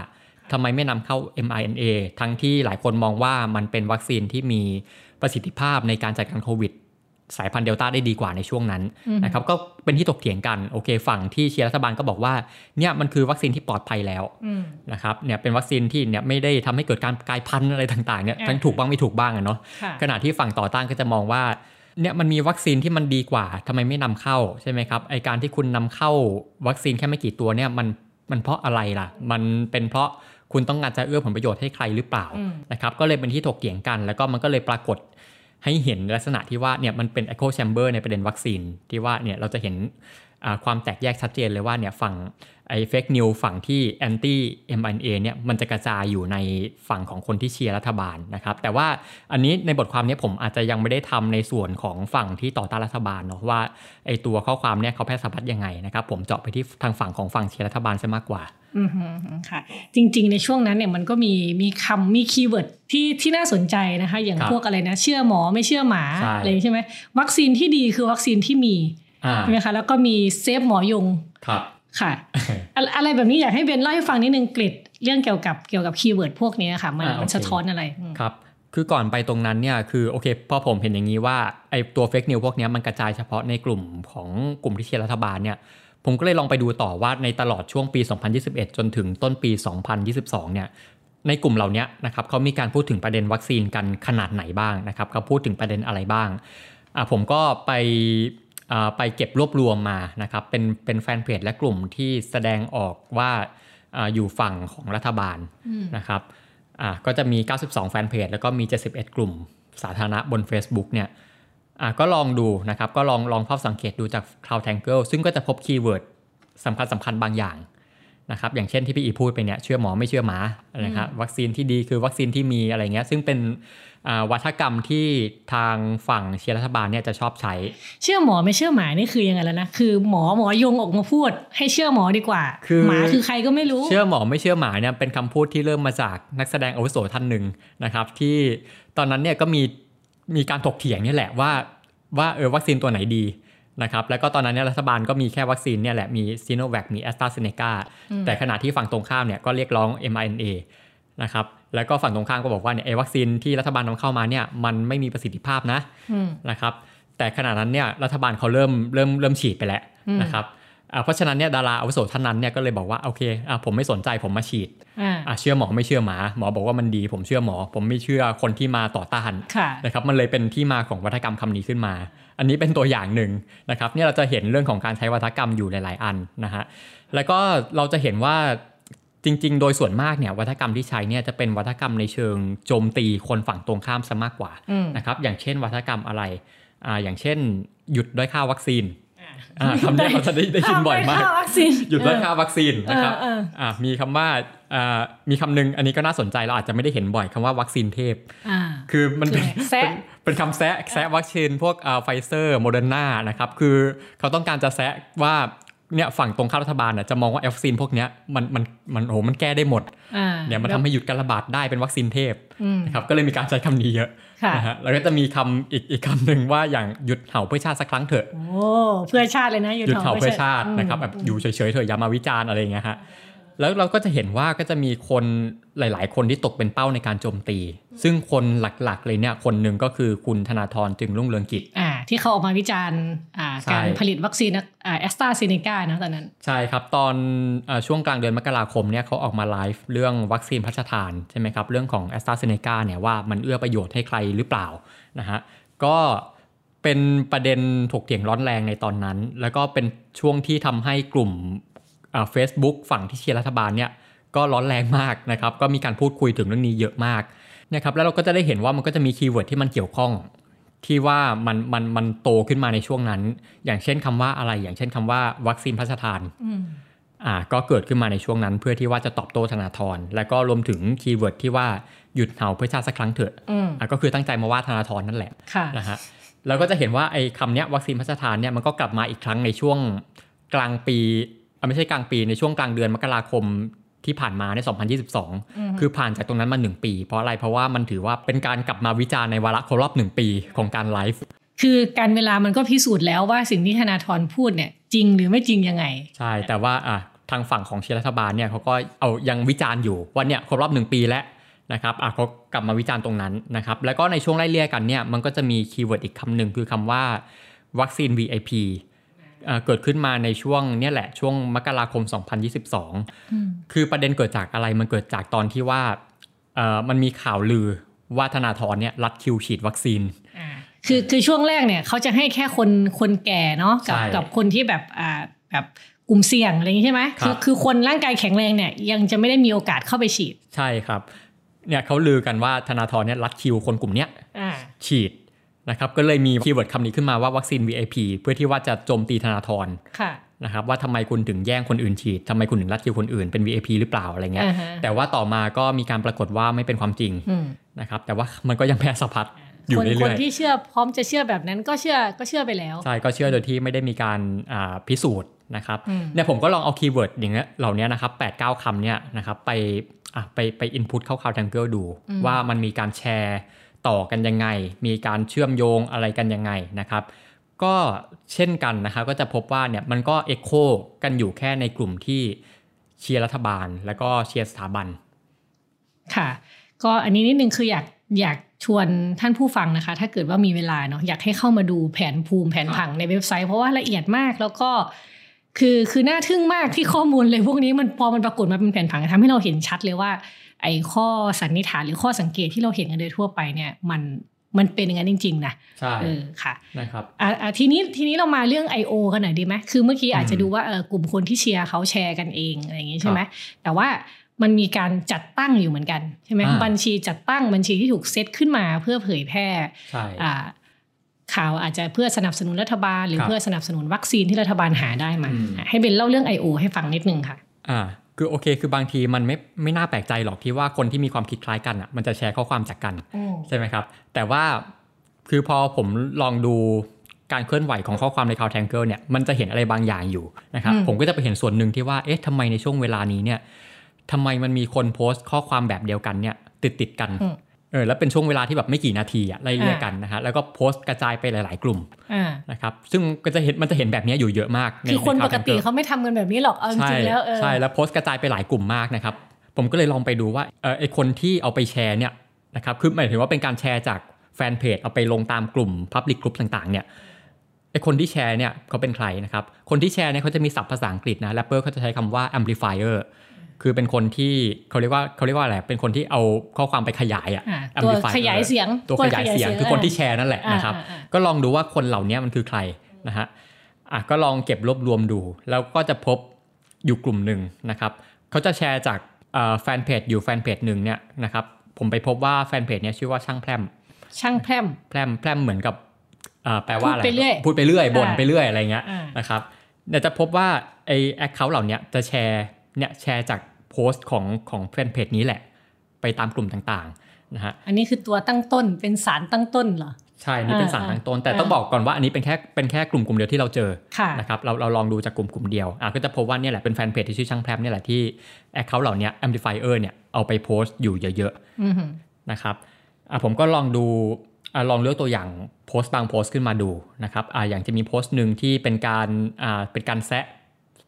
ทำไมไม่นำเข้า mRNA ทั้งที่หลายคนมองว่ามันเป็นวัคซีนที่มีประสิทธิภาพในการจัดการโควิดสายพันธุ์เดลต้าได้ดีกว่าในช่วงนั้นนะครับก็เป็นที่ถกเถียงกันโอเคฝั่งที่เชียร์รัฐบาลก็บอกว่าเนี่ยมันคือวัคซีนที่ปลอดภัยแล้วนะครับเนี่ยเป็นวัคซีนที่เนี่ยไม่ได้ทำให้เกิดการกลายพันธุ์อะไรต่างๆเนี่ยทั้งถูกบ้างไม่ถูกบ้างอะเนาะขณะที่ฝั่งต่อต้านก็จะมองว่าเนี่ยมันมีวัคซีนที่มันดีกว่าทำไมไม่นำเข้าใช่ไหมครับไอการที่คุณนำเข้าวัคซีนแค่ไม่กี่ตัวเนี่ยมันมันเพราะอะไรล่ะ มันเป็นเพราะ คุณต้องการจะเอื้อผลประโยชน์ให้ใครหรือเปล่านะครับก็เลยเป็นที่ถกเถียงกัน แล้วก็มันก็เลยปรากฏให้เห็นลักษณะที่ว่าเนี่ยมันเป็น echo chamber ในประเด็นวัคซีนที่ว่าเนี่ยเราจะเห็นความแตกแยกชัดเจนเลยว่าเนี่ยฝั่งไอ้ fake news ฝั่งที่ anti mRNA เนี่ยมันจะกระจายอยู่ในฝั่งของคนที่เชียร์รัฐบาลนะครับ แต่ว่าอันนี้ในบทความนี้ผมอาจจะยังไม่ได้ทำในส่วนของฝั่งที่ต่อต้านรัฐบาลเนาะว่าไอ้ตัวข้อความเนี่ยเขาแพร่สะพัดยังไงนะครับ ผมเจาะไปที่ทางฝั่งของฝั่งเชียร์รัฐบาลซะมากกว่าอืม ค่ะจริงๆ ในช่วงนั้นเนี่ยมันก็มีมีคำมี keyword ที่ที่น่าสนใจนะคะ อย่างพวกอะไรนะ เชื่อหมอไม่เชื่อหมาอะไรใช่ไหมวัคซีนที่ดีคือวัคซีนที่มีใช่ไหมคะแล้วก็มี save หมอยงครับค่ะ อะไรแบบนี้อยากให้เบนเล่าให้ฟังนิดนึงกริดเรื่องเกี่ยวกับเกี่ยวกับ keyword พวกนี้ค่ะมันมันสะท้อนอะไรครับคือก่อนไปตรงนั้นเนี่ยคือโอเคพอผมเห็นอย่างนี้ว่าไอตัวเฟกนิวพวกนี้มันกระจายเฉพาะในกลุ่มของกลุ่มที่เชียร์รัฐบาลเนี่ย ผมก็เลยลองไปดูต่อว่าในตลอดช่วงปี 2021 จนถึงต้นปี 2022 เนี่ยในกลุ่มเหล่านี้นะครับเขามีการพูดถึงประเด็นวัคซีนกันขนาดไหนบ้างนะครับเขาพูดถึงประเด็นอะไรบ้างอ่าผมก็ไปไปเก็บรวบรวมมานะครับเป็นเป็นแฟนเพจและกลุ่มที่แสดงออกว่าอยู่ฝั่งของรัฐบาลนะครับก็จะมี 92 แฟนเพจแล้วก็มี 71 กลุ่มสาธารณะบน Facebook เนี่ย ก็ลองดูนะครับ ก็ลองลองพบสังเกตดูจาก CrowdTangle ซึ่งก็จะพบ keyword สำคัญสำคัญบางอย่างนะครับอย่างเช่นที่พี่อีพูดไปเนี่ยเชื่อหมอไม่เชื่อหมานะครับวัคซีนที่ดีคือวัคซีนที่มีอะไรเงี้ยซึ่งเป็นวาทกรรมที่ทางฝั่งเชียร์รัฐบาลเนี่ยจะชอบใช้ เชื่อหมอไม่เชื่อหมานี่คือยังไงแล้วนะคือหมอหมอยงออกมาพูด ให้เชื่อหมอดีกว่าคือหมาคือใครก็ไม่รู้ เชื่อหมอไม่เชื่อหมาเนี่ยเป็นคำพูดที่เริ่มมาจากนักแสดงอาวุโสท่านหนึ่งนะครับที่ตอนนั้นเนี่ยก็มี มีการถกเถียงนี่แหละว่าว่าเออวัคซีนตัวไหนดีนะครับแล้วก็ตอนนั้นเนี่ยรัฐบาลก็มีแค่วัคซีนเนี่ยแหละมีซีโนแวคมีแอสตราเซเนกาแต่ขณะที่ฝั่งตรงข้ามเนี่ยก็เรียกร้อง mRNA นะครับแล้วก็ฝั่งตรงข้ามก็บอกว่าเนี่ยไอ้วัคซีนที่รัฐบาลนำเข้ามาเนี่ยมันไม่มีประสิทธิภาพนะนะครับแต่ขณะนั้นเนี่ยรัฐบาลเขาเริ่มเริ่มเริ่มฉีดไปแล้วนะครับอ่า เพราะฉะนั้นเนี่ยดาราอาวุโสท่านนั้นเนี่ยก็เลยบอกว่าโอเคอ่าผมไม่สนใจผมมาฉีดอ่าอ่าเชื่อหมอไม่เชื่อหมา หมอบอกว่ามันดี ผมเชื่อหมอ ผมไม่เชื่อคนที่มาต่อต้านค่ะนะครับมันเลยเป็นที่มาของวัฒกรรมคำนี้ขึ้นมา อันนี้เป็นตัวอย่างหนึ่งนะครับเนี่ยเราจะเห็นเรื่องของการใช้วัฒกรรมอยู่หลาย ๆ อันนะฮะแล้วก็เราจะเห็นว่าจริง ๆ โดยส่วนมากเนี่ยวัฒกรรมที่ใช้เนี่ยจะเป็นวัฒกรรมในเชิงโจมตีคนฝั่งตรงข้ามซะมากกว่าอืมนะครับอย่างเช่นวัฒกรรมอะไรอ่าอย่างเช่น หยุดด้อยค่าวัคซีนอ่า คำนี้เราจะได้ได้ยินบ่อยมากค่วัคซีนหยุดด้อยค่าวัคซีนนะครับเออเอออ่ามีคำว่าอ่ามีคำหนึงอันนี้ก็น่าสนใจเราอาจจะไม่ได้เห็นบ่อยคำว่าวัคซีนเทพอ่าคือมันเป็นคือไงแซะเป็นเป็นคำแซะแซะวัคซีนพวกไฟเซอร์โมเดอร์นานะครับคือเขาต้องการจะแซะว่า เนี่ยฝั่งตรงข้ามรัฐบาลน่ะจะมองว่าวัคซีนพวกเนี้ยมันมันมันโอ้โหมันแก้ได้หมดอ่าเนี่ยมันทำให้หยุดการระบาดได้เป็นวัคซีนเทพอืมนะครับก็เลยมีการใช้คำนี้เยอะค่ะนะฮะแล้วก็จะมีคำอีกอีกคำหนึ่งว่าอย่างหยุดเห่าเพื่อชาติสักครั้งเถอะโอ้เพื่อชาติเลยนะหยุดเห่าเพื่อชาตินะครับแบบอยู่เฉยๆเถอะอย่ามาวิจารณ์อะไรอย่างเงี้ยฮะแล้วเราก็จะเห็นว่าก็จะมีคนหลาย ๆ คนที่ตกเป็นเป้าในการโจมตี ซึ่งคนหลักๆเลยเนี่ยคนหนึ่งก็คือคุณธนาธรจึงรุ่งเรืองกิจอ่า ที่เขาออกมาวิจารณ์อ่าใช่การผลิตวัคซีนอ่าแอสตราเซเนกานะตอนนั้น ใช่ครับ ตอนเออช่วงกลางเดือนมกราคมเนี่ยเขาออกมาไลฟ์เรื่องวัคซีนพระราชทานใช่ไหมครับ เรื่องของแอสตราเซเนกาเนี่ยว่ามันเอื้อประโยชน์ให้ใครหรือเปล่านะฮะก็เป็นประเด็นถกเถียงร้อนแรงในตอนนั้น แล้วก็เป็นช่วงที่ทำให้กลุ่มเฟซบุ๊กฝั่งที่เชียร์รัฐบาลเนี่ยก็ร้อนแรงมากนะครับ ก็มีการพูดคุยถึงเรื่องนี้เยอะมากนะครับแล้วเราก็จะได้เห็นว่ามันก็จะมี keyword ที่มันเกี่ยวข้อง ที่ว่ามันมันมันโตขึ้นมาในช่วงนั้น อย่างเช่นคำว่าอะไร อย่างเช่นคำว่าวัคซีนพระราชทานอืมอ่าก็เกิดขึ้นมาในช่วงนั้น เพื่อที่ว่าจะตอบโต้ธนาธรและก็รวมถึง keyword ที่ว่าหยุดเห่าเพื่อชาติสักครั้งเถอะอืมอ่าก็คือตั้งใจมาว่าธนาธรนั่นแหละค่ะนะฮะแล้วก็จะเห็นว่าไอ้คำเนี้ยวัคซีนพระราชทานเนี่ยมันก็กลับมาอีกครั้งในช่วงกลางปีอ่าไม่ใช่กลางปีในช่วงกลางเดือนมกราคม ที่ผ่านมาใน 2022 คือผ่านจากตรงนั้นมา 1 ปี เพราะอะไรเพราะว่ามันถือว่าเป็นการกลับมาวิจารณ์ในวาระครบรอบ 1 ปีของการไลฟ์คือการเวลามันก็พิสูจน์แล้วว่าสิ่งที่ธนาธรพูดเนี่ยจริงหรือไม่จริงยังไง ใช่แต่ว่าอะทางฝั่งของเชียร์รัฐบาลเนี่ยเขาก็เอายังวิจารณ์อยู่ว่าเนี่ยครบรอบหนึ่งปีแล้วนะครับอะเขากลับมาวิจารณ์ตรงนั้นนะครับแล้วก็ในช่วงไล่เลี่ยกันเนี่ยมันก็จะมี keyword อีกคำหนึ่งคือคำว่าวัคซีน VIP อะ เกิดขึ้นมาในช่วงเนี่ยแหละช่วงมกราคม 2022 คือประเด็นเกิดจากอะไรมันเกิดจากตอนที่ว่าเอ่อมันมีข่าวลือว่าธนาธรเนี่ยลัดคิวฉีดวัคซีนอ่าคือคือช่วงแรกเนี่ยเขาจะให้แค่คนคนแก่เนาะกับใช่กับคนที่แบบอ่าแบบกลุ่มเสี่ยงอะไรอย่างนี้ใช่ไหมครับคือคือคนร่างกายแข็งแรงเนี่ยยังจะไม่ได้มีโอกาสเข้าไปฉีด ใช่ครับเนี่ยเขาลือกันว่าธนาธรเนี่ยลัดคิวคนกลุ่มเนี้ยอ่าฉีด นะครับก็เลยมี keyword คำนี้ขึ้นมาว่าวัคซีน VIP เพื่อที่ว่าจะโจมตีธนาธรค่ะนะครับว่าทำไมคุณถึงแย่งคนอื่นฉีดทำไมคุณถึงลัดคิวคนอื่นเป็น VIP หรือเปล่าอะไรเงี้ยอ่าฮะแต่ว่าต่อมาก็มีการปรากฏว่าไม่เป็นความจริงอืมนะครับแต่ว่ามันก็ยังแพร่สะพัดอยู่คนเรื่คนอยที่เชื่อพร้อมจะเชื่อแบบนั้นก็เชื่อก็เชื่อไปแล้วๆใช่ก็เชื่อโดยที่ไม่ได้มีการอ่าพิสูจน์นะครับอืมเนี่ยผมก็ลองเอา keyword อย่างเงี้ยเหล่านี้นะครับแปดเก้าคำเนี่ยนะครับไปอะไปไป input เข้า CrowdTangle ดูว่ามันมีการแชร์ ต่อกันยังไง มีการเชื่อมโยงอะไรกันยังไงนะครับ ก็เช่นกันนะครับก็จะพบว่าเนี่ยมันก็เอ็กโคกันอยู่แค่ในกลุ่มที่เชียร์รัฐบาล แล้วก็เชียร์สถาบัน ค่ะ ก็อันนี้นิดนึงคืออยากอยากชวนท่านผู้ฟังนะคะ ถ้าเกิดว่ามีเวลาเนาะอยากให้เข้ามาดูแผนภูมิแผนผังในเว็บไซต์เพราะว่าละเอียดมากแล้วก็คือคือน่าทึ่งมากที่ข้อมูลเลยพวกนี้มันพอมันปรากฏมาเป็นแผนผังทำให้เราเห็นชัดเลยว่า ไอ้ข้อสันนิษฐานหรือข้อสังเกตที่เราเห็นกันโดยทั่วไปเนี่ยมันมันเป็นอย่างนั้นจริง ๆ นะใช่เออค่ะนะครับอะอะทีนี้ทีนี้เรามาเรื่อง I.O. กันหน่อยดีไหมคือเมื่อกี้อาจจะดูว่าเออกลุ่มคนที่เชียร์เขาแชร์กันเองอะไรอย่างงี้ใช่ไหมแต่ว่ามันมีการจัดตั้งอยู่เหมือนกันใช่ไหมอ่าบัญชีจัดตั้งบัญชีที่ถูกเซตขึ้นมาเพื่อเผยแพร่ใช่อ่าข่าวอาจจะเพื่อสนับสนุนรัฐบาล หรือครับเพื่อสนับสนุนวัคซีนที่รัฐบาลหาได้มาอืมอะให้เบนเล่าเรื่อง I.O. ให้ฟังนิดนึงค่ะ อ่า คือโอเค คือบางทีมันไม่ไม่น่าแปลกใจหรอกที่ว่าคนที่มีความคิดคล้ายกันอะมันจะแชร์ข้อความจากกันใช่ไหมครับ แต่ว่าคือพอผมลองดูการเคลื่อนไหวของข้อความใน CrowdTangle เนี่ยมันจะเห็นอะไรบางอย่างอยู่นะครับอืมผมก็จะไปเห็นส่วนหนึ่งที่ว่าเอ๊ะทำไมในช่วงเวลานี้เนี่ยทำไมมันมีคนโพสต์ข้อความแบบเดียวกันเนี่ยติดติดๆกัน เออแล้วเป็นช่วงเวลาที่แบบไม่กี่นาทีอะไล่เลี่ยกันนะฮะแล้วก็โพสต์กระจายไปหลาย ๆ กลุ่มอ่านะครับซึ่งก็จะเห็นมันจะเห็นแบบนี้อยู่เยอะมากในคือคนในป Cloud กติ Tanker เขาไม่ทำกันแบบนี้หรอกเอาจใช่ริงๆแล้วเออใช่แล้วโพสต์กระจายไปหลายกลุ่มมากนะครับผมก็เลยลองไปดูว่าเออไอคนที่เอาไปแชร์เนี่ยนะครับคือหมายถึงว่าเป็นการแชร์จากแฟนเพจเอาไปลงตามกลุ่ม Public Group ต่าง ๆ เนี่ยไอคนที่แชร์เนี่ยเขาเป็นใครนะครับคนที่แชร์เนี่ยเขาจะมีศัพท์ภาษาอังกฤษนะแรปเปอร์เขาจะใช้คำว่า amplifier คือเป็นคนที่เขาเรียกว่าเขาเรียกว่าอะไรเป็นคนที่เอาข้อความไปขยายอะอ่าตัว amplifier ขยายเสียงตัวขยายเสียงตัวขยายเสียงคือคนที่แชร์นั่นแหละนะครับอ่าอ่าอ่าก็ลองดูว่าคนเหล่านี้มันคือใครนะฮะอะก็ลองเก็บรวบรวมดู แล้วก็จะพบอยู่กลุ่มหนึ่งนะครับเขาจะแชร์จากแฟนเพจอยู่แฟนเพจหนึ่งเนี่ยนะครับผมไปพบว่าแฟนเพจเนี่ยชื่อว่าช่างแพร่มช่างแพร่มแพร่มแพร่มเหมือนกับเอ่อแปลว่าอะไรพูดไปเรื่อยพูดไปเรื่อยบ่นอ่าไปเรื่อยอะไรเงี้ยอ่านะครับเดี๋ยวจะพบว่าไอ account เหล่าเนี้ยจะแชร์เนี่ยแชร์จาก โพสต์ของของแฟนเพจนี้แหละ ไปตามกลุ่มต่างๆนะฮะอันนี้คือตัวตั้งต้นเป็นสารตั้งต้นเหรอใช่นี่เป็นอ่าสารตั้งต้น แต่อ่าต้องบอกก่อนว่าอันนี้เป็นแค่เป็นแค่กลุ่มกลุ่มเดียวที่เราเจอค่ะนะครับเราเราลองดูจากกลุ่มกลุ่มเดียวอะก็จะพบว่าเนี่ยแหละเป็นแฟนเพจที่ชื่อช่างแพร่มเนี่ยแหละที่ account เหล่านี้ amplifier เนี่ยเอาไปโพสต์อยู่เยอะอือหือๆนะครับอะผมก็ลองดูอะลองเลือกตัวอย่างโพสต์บางโพสต์ขึ้นมาดูนะครับอะอย่างจะมีโพสต์หนึ่งที่เป็นการอ่าเป็นการแซะ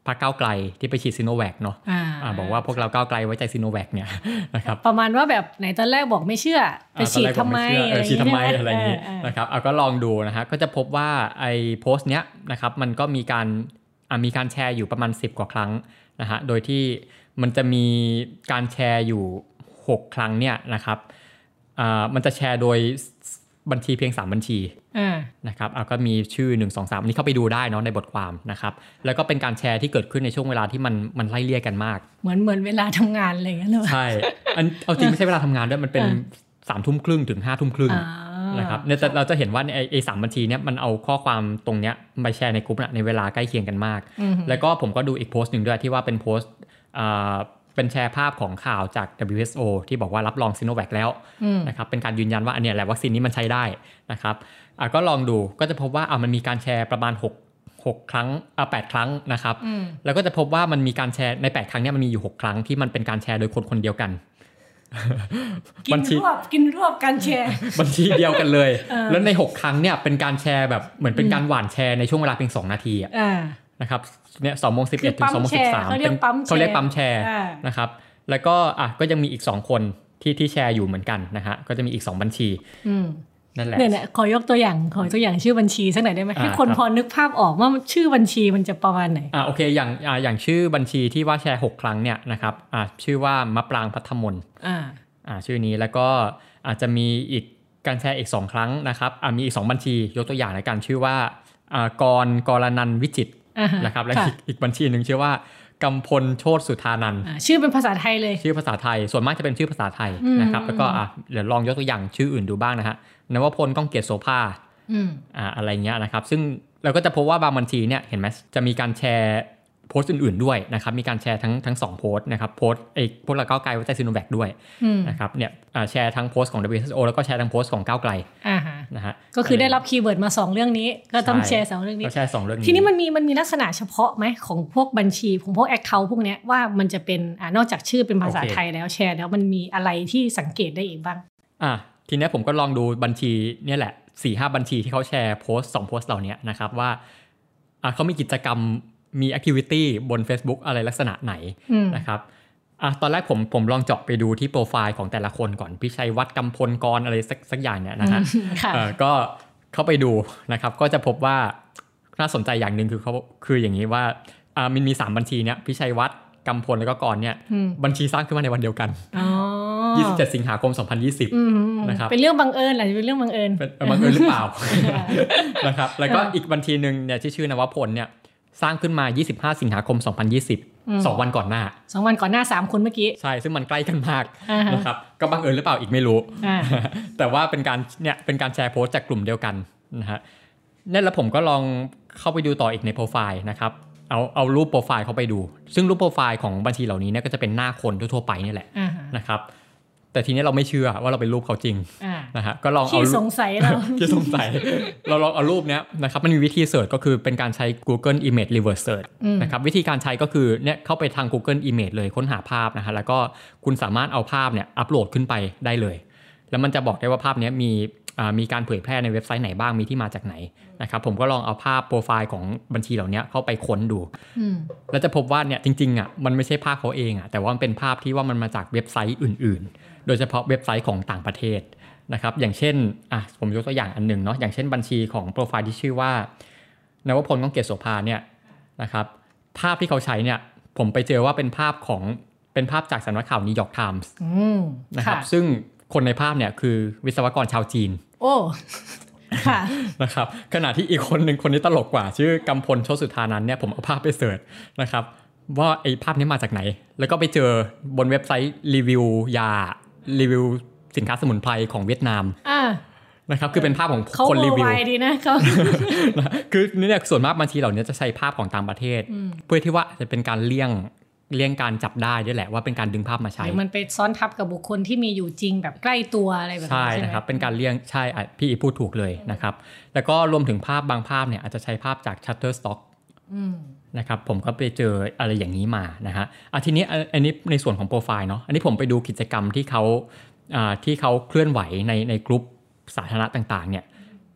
พรรคก้าวไกลที่ไปฉีดซีโนแวคเนาะอ่าอะบอกว่าพวกเราก้าวไกลไว้ใจซีโนแวคเนี่ยนะครับประมาณว่าแบบไหนตอนแรกบอกไม่เชื่อไปอ่าฉีดตอนแรกทำไมผเชื่อเออฉีดทำไมใช่หอะไรอย่างนี้เออนะครับเอาก็ลองดูนะฮะก็จะพบว่าไอ้โพสต์เนี้ยนะครับมันก็มีการอ่ามีการแชร์อยู่ประมาณ 10 กว่าครั้งนะฮะโดยที่มันจะมีการแชร์อยู่ 6 ครั้งเนี่ยนะครับอ่ามันจะแชร์โดย บัญชีเพียง 3 บัญชีอ่านะครับเอาก็มีชื่อ 1 2 3 อันนี้เข้าไปดูได้เนาะในบทความนะครับ แล้วก็เป็นการแชร์ที่เกิดขึ้นในช่วงเวลาที่มันมันไล่เลี่ยกันมาก เหมือนเหมือนเวลาทำงานอะไรอย่างเงี้ยเหรอใช่อันเอาจริงไม่ใช่เวลาทำงานด้วยมันเป็นอ่าสามทุ่มครึ่งถึงห้าทุ่มครึ่งอ่านะครับเนี่ยแต่เราจะเห็นว่าในไอ้ไอ้สามบัญชีเนี้ยมันเอาข้อความตรงเนี้ยไปแชร์ในกลุ่มน่ะในเวลาใกล้เคียงกันมากอือหือแล้วก็ผมก็ดูอีกโพสต์หนึ่งด้วยที่ว่าเป็นโพสต์อ่า เป็นแชร์ภาพของข่าวจาก WHO ที่บอกว่ารับรองซิโนแวคแล้วอืมนะครับเป็นการยืนยันว่าอันเนี้ยแหละวัคซีนนี้มันใช้ได้นะครับอะก็ลองดูก็จะพบว่าอะมันมีการแชร์ประมาณ 6 6 ครั้งอะ8ครั้งนะครับอืมแล้วก็จะพบว่ามันมีการแชร์ใน 8 ครั้งเนี่ยมันมีอยู่ 6 ครั้งที่มันเป็นการแชร์โดยคนคนเดียวกันกิบันญชีรวบกินรวบการแชร์ บัญชีเดียวกันเลยเออแล้วใน 6 ครั้งเนี่ยเป็นการแชร์แบบเหมือนเป็นการหว่านแชร์ในช่วงเวลาเพียง2นาทีอะอ่า นะครับเนี่ยสองโมงสิบคืเอ็อดถึงสองโมงปั๊สิมบแชสามร์เขาเรียกปั๊มแชร์เขาเรียกปั๊มแชร์อ่านะครับแล้วก็อะก็ยังมีอีก2คนที่ที่แชร์อยู่เหมือนกันนะฮะก็จะมีอีก2บัญชีอืมนั่นแหละเนี่ยเนี่ยขอยกตัวอย่างขอตัวอย่างชื่อบัญชีสักหน่อยได้ไหมอ่าให้คนครับพอนึกภาพออกว่าชื่อบัญชีมันจะประมาณไหนอ่าโอเคอย่างอ่าอย่างชื่อบัญชีที่ว่าแชร์6ครั้งเนี่ยนะครับอ่าชื่อว่ามะปรางพัทธมนอ่าอ่าชื่อนี้แล้วก็อาจจะมีอีกการแชร์อีก2ครั้งนะครับอ่ามีอีก2บัญชียกตัวอย่างในการชื่อว่าอ่ากรกรนันท์วิจิตรอ่าฮะ นะครับและค่ะอีกอีกบัญชีหนึ่งชื่อว่ากำพลโชตสุธานันท์อ่าชื่อเป็นภาษาไทยเลย ชื่อภาษาไทย ส่วนมากจะเป็นชื่อภาษาไทยอืมนะครับแล้วก็อะเดี๋ยวลองยกตัวอย่างชื่ออื่นดูบ้างนะฮะนวพลก้องเกียรติโสภาอืมอ่าอะไรเงี้ยนะครับ ซึ่งเราก็จะพบว่าบางบัญชีเนี่ยเห็นไหมจะมีการแชร์ โพสต์อื่นๆด้วยนะครับมีการแชร์ทั้งทั้งสองโพสต์นะครับโพสต์ไอ้พวกเราก้าวไกลไว้ใจซีโนแวคด้วยอืมนะครับเนี่ยอ่าแชร์ทั้งโพสต์ของ WHO แล้วก็แชร์ทั้งโพสต์ของก้าวไกลอ่าฮะนะฮะก็คือได้รับ keyword มาสองเรื่องนี้ ก็ต้องใช่แชร์สองเรื่องนี้ก็แชร์สองเรื่องนี้ทีนี้มันมีมันมีลักษณะเฉพาะไหมของพวกบัญชีของพวก account พวกเนี้ยว่ามันจะเป็นอ่านอกจากชื่อเป็นภาษาไทยแล้วแชร์ แล้วมันมีอะไรที่สังเกตได้อีกบ้างอะทีเนี้ยผมก็ลองดูบัญชีเนี่ยแหละสี่ห้าบัญชีที่เขาแชร์โพสต์สองโพสต์เหล่านี้นะครับว่าอะเขามีกิจกรรม มี activity บน Facebook อะไรลักษณะไหนอืมนะครับอะตอนแรกผมผมลองเจาะไปดูที่โปรไฟล์ของแต่ละคนก่อนพิชัยวัดกำพลกรอะไรสักสักอย่างเนี่ยนะฮะค่ะเออก็เข้าไปดูนะครับ ก็จะพบว่าน่าสนใจอย่างหนึ่งคือเขาคืออย่างนี้ว่าอ่ามันมีสามบัญชีเนี่ยพิชัยวัดกำพลแล้วก็กรเนี่ยอืมบัญชีสร้างขึ้นมาในวันเดียวกันอ๋อ27 สิงหาคม 2020อืมนะครับ เป็นเรื่องบังเอิญแหละเป็นเรื่องบังเอิญเป็นเอ่อบังเอิญหรือเปล่านะครับแล้วก็อีกบัญชีหนึ่งเนี่ยที่ชื่อนวพลเนี่ย สร้างขึ้นมา 25 สิงหาคม 2020สองวันก่อนหน้าสองวันก่อนหน้าสามคนเมื่อกี้ ใช่ ซึ่งมันใกล้กันมากอ่าฮะนะครับ ก็บังเอิญหรือเปล่าอีกไม่รู้อ่าแต่ว่าเป็นการเนี่ยเป็นการแชร์โพสต์จากกลุ่มเดียวกันนะฮะเนี่ยแล้วผมก็ลองเข้าไปดูต่ออีกในโปรไฟล์นะครับเอาเอารูปโปรไฟล์เข้าไปดู ซึ่งรูปโปรไฟล์ของบัญชีเหล่านี้เนี่ยก็จะเป็นหน้าคนทั่วๆไปเนี่ยแหละอ่าฮะนะครับ แต่ทีนี้เราไม่เชื่อว่าเราเป็นรูปเขาจริงอ่านะฮะก็ลองเอาที่รูปสงสัยเราที่สงสัย เราลองเอารูปเนี้ยนะครับมันมีวิธีเสิร์ชก็คือเป็นการใช้ Google Image Reverse Search อืมนะครับวิธีการใช้ก็คือเนี่ยเข้าไปทาง Google Image เลยค้นหาภาพนะฮะแล้วก็คุณสามารถเอาภาพเนี่ยอัปโหลดขึ้นไปได้เลย แล้วมันจะบอกได้ว่าภาพเนี้ยมีอ่ามีการเผยแพร่ในเว็บไซต์ไหนบ้างมีที่มาจากไหนนะครับผมก็ลองเอาภาพโปรไฟล์ของบัญชีเหล่านี้เข้าไปค้นดูอืมแล้วจะพบว่าเนี่ยจริงๆอะมันไม่ใช่ภาพเขาเองอะแต่ว่ามันเป็นภาพที่ว่ามันมาจากเว็บไซต์อื่น ๆ โดยเฉพาะเว็บไซต์ของต่างประเทศนะครับอย่างเช่นอะผมยกตัวอย่างอันหนึ่งเนาะอย่างเช่นบัญชีของโปรไฟล์ที่ชื่อว่านวพลก้องเกียรติโสภาเนี่ยนะครับภาพที่เขาใช้เนี่ยผมไปเจอว่าเป็นภาพของเป็นภาพจากสำนักข่าวนิวยอร์กไทมส์อืมนะครับซึ่งคนในภาพเนี่ยคือวิศวกรชาวจีน โอ้ค่ะนะครับขณะที่อีกคนหนึ่งคนนี้ตลกกว่า ชื่อกำพลโชติสุธานันท์เนี่ยผมเอาภาพไป searchนะครับว่าไอ้ภาพนี้มาจากไหน แล้วก็ไปเจอบนเว็บไซต์รีวิวยา รีวิวสินค้าสมุนไพรของเวียดนามอ่านะครับคือเป็นภาพของเขาคนรีวิวไวดีนะเขานะคือเนี่ยส่วนมากบัญชีเหล่านี้จะใช้ภาพของต่างประเทศ เพื่อที่ว่าจะเป็นการเลี่ยงเลี่ยงการจับได้ด้วยแหละว่าเป็นการดึงภาพมาใช้หรือมันไปซ้อนทับกับบุคคลที่มีอยู่จริงแบบใกล้ตัวอะไรแบบนี้ใช่ใช่ไหมนะครับเป็นการเลี่ยงใช่อะพี่อีพูดถูกเลยนะครับแล้วก็รวมถึงภาพบางภาพเนี่ยอาจจะใช้ภาพจาก Shutterstock อืม นะครับผมก็ไปเจออะไรอย่างนี้มานะฮะอะทีนี้อะอันนี้ในส่วนของโปรไฟล์เนาะอันนี้ผมไปดูกิจกรรมที่เขาอ่าที่เขาเคลื่อนไหวในในกลุ่มสาธารณะต่างๆเนี่ย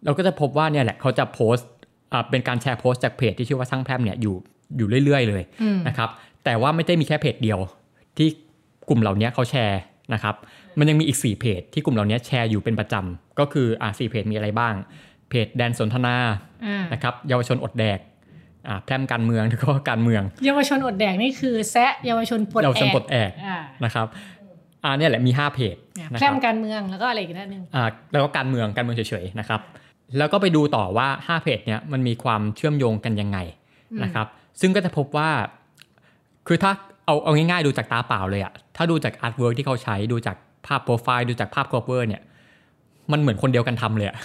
เราก็จะพบว่าเนี่ยแหละเขาจะโพสต์อ่าเป็นการแชร์โพสต์จากเพจที่ชื่อว่าช่างแพร่มเนี่ยอยู่อยู่เรื่อยๆเลยอืมนะครับแต่ว่าไม่ได้มีแค่เพจเดียว ที่กลุ่มเหล่านี้เขาแชร์นะครับมันยังมีอีก 4 เพจที่กลุ่มเหล่านี้แชร์อยู่เป็นประจำก็คืออ่าสี่เพจมีอะไรบ้าง เพจแดนสนทนาอ่านะครับเยาวชนอดแดกอ่า แพร่มการเมืองแล้วก็การเมือง เยาวชนอดแดกนี่คือแซะเยาวชนปลดเยาวชนแอกปลดแอกอ่านะครับอ่าเนี่ยแหละมี 5 เพจเนี่ยนะแพคร่รับมการเมืองแล้วก็อะไรอีกนิดนึงอ่าแล้วก็การเมืองการเมืองเฉยๆนะครับ แล้วก็ไปดูต่อว่า 5 เพจเนี่ยมันมีความเชื่อมโยงกันยังไงนะครับ ซึ่งก็จะพบว่า คือถ้าเอาเอาง่ายๆดูจากตาเปล่าเลยอะถ้าดูจาก artwork ที่เขาใช้ดูจากภาพโปรไฟล์ดูจากภาพ cover เนี่ย มันเหมือนคนเดียวกันทำเลยอะ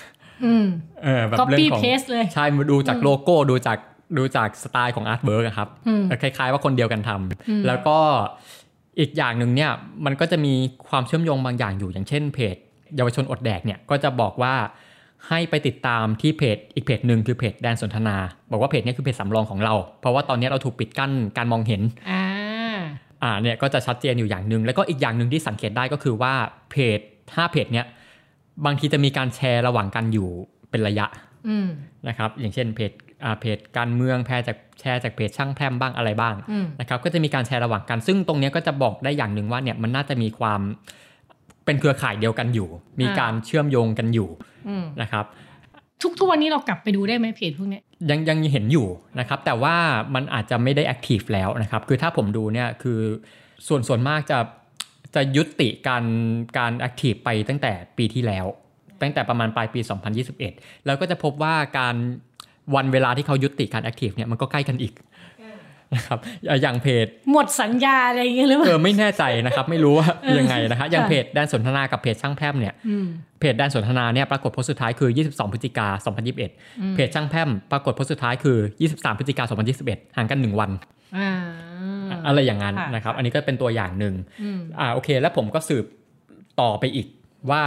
อืมเออแบบเรื่อ copy งของ paste เลยใช่ดูจากโลโก้ดูจาก ดูจากสไตล์ของ artwork ครับอืมคล้ายๆว่าคนเดียวกันทำแล้วก็อีกอย่างหนึ่งเนี่ยมันก็จะมีความเชื่อมโยงบางอย่างอยู่อย่างเช่นเพจ เยาวชนอดแดกเนี่ยก็จะบอกว่าให้ไปติดตามที่เพจอีกเพจหนึ่งคือเพจแดนสนทนา บอกว่าเพจเนี้คือเพจสำรองของเรา เพราะว่าตอนนี้เราถูกปิดกั้นการมองเห็นอ่าอ่าเนี่ยก็จะชัดเจนอยู่อย่างหนึ่งแล้วก็อีกอย่างหนึ่งที่สังเกตได้ก็คือว่าเพจ5เพจเนี้ยบางทีจะมีการแชร์ระหว่างกันอยู่เป็นระยะอืมนะครับอย่างเช่นเพจอ่า เพจการเมืองแพร่จากแชร์จากเพจช่างแพร่มบ้างอะไรบ้างอืมนะครับก็จะมีการแชร์ระหว่างกัน ซึ่งตรงเนี้ยก็จะบอกได้อย่างหนึ่งว่าเนี่ยมันน่าจะมีความเป็นเครือข่ายเดียวกันอยู่ มีการเชื่อมโยงกันอยู่อืมนะครับทุกทุกวันนี้เรากลับไปดูได้ไหมเพจพวกเนี้ยยังยังเห็นอยู่นะครับแต่ว่ามันอาจจะไม่ได้ active แล้วนะครับคือถ้าผมดูเนี่ยคือส่วนส่วนมากจะจะยุติการการ active ไปตั้งแต่ปีที่แล้ว ตั้งแต่ประมาณปลายปี 2021 แล้วก็จะพบว่าการ วันเวลาที่เขายุติการ active เนี่ยมันก็ใกล้กันอีกนะครับอย่างเพจหมดสัญญาอะไรอย่างเงี้ยหรือเปเอล่าอไม่แน่ใจนะครับ ไม่รู้ว่าเออยังไงนะฮะอย่างค่ะเพจแดนสนทนากับเพจช่างแพร่มเนี่ยอืมเพจแดนสนทนาเนี่ยปรากฏโพสต์สุดท้ายคือ 22 พฤศจิกา 2021 เพจช่างแพร่มปรากฏโพสต์สุดท้ายคือ 23 พฤศจิกา 2021 ห่างกัน 1 วันอ่าอะไรอย่างนั้นค่ะนะครับ อันนี้ก็เป็นตัวอย่างหนึ่งอืมอ่าโอเค แล้วผมก็สืบต่อไปอีกว่า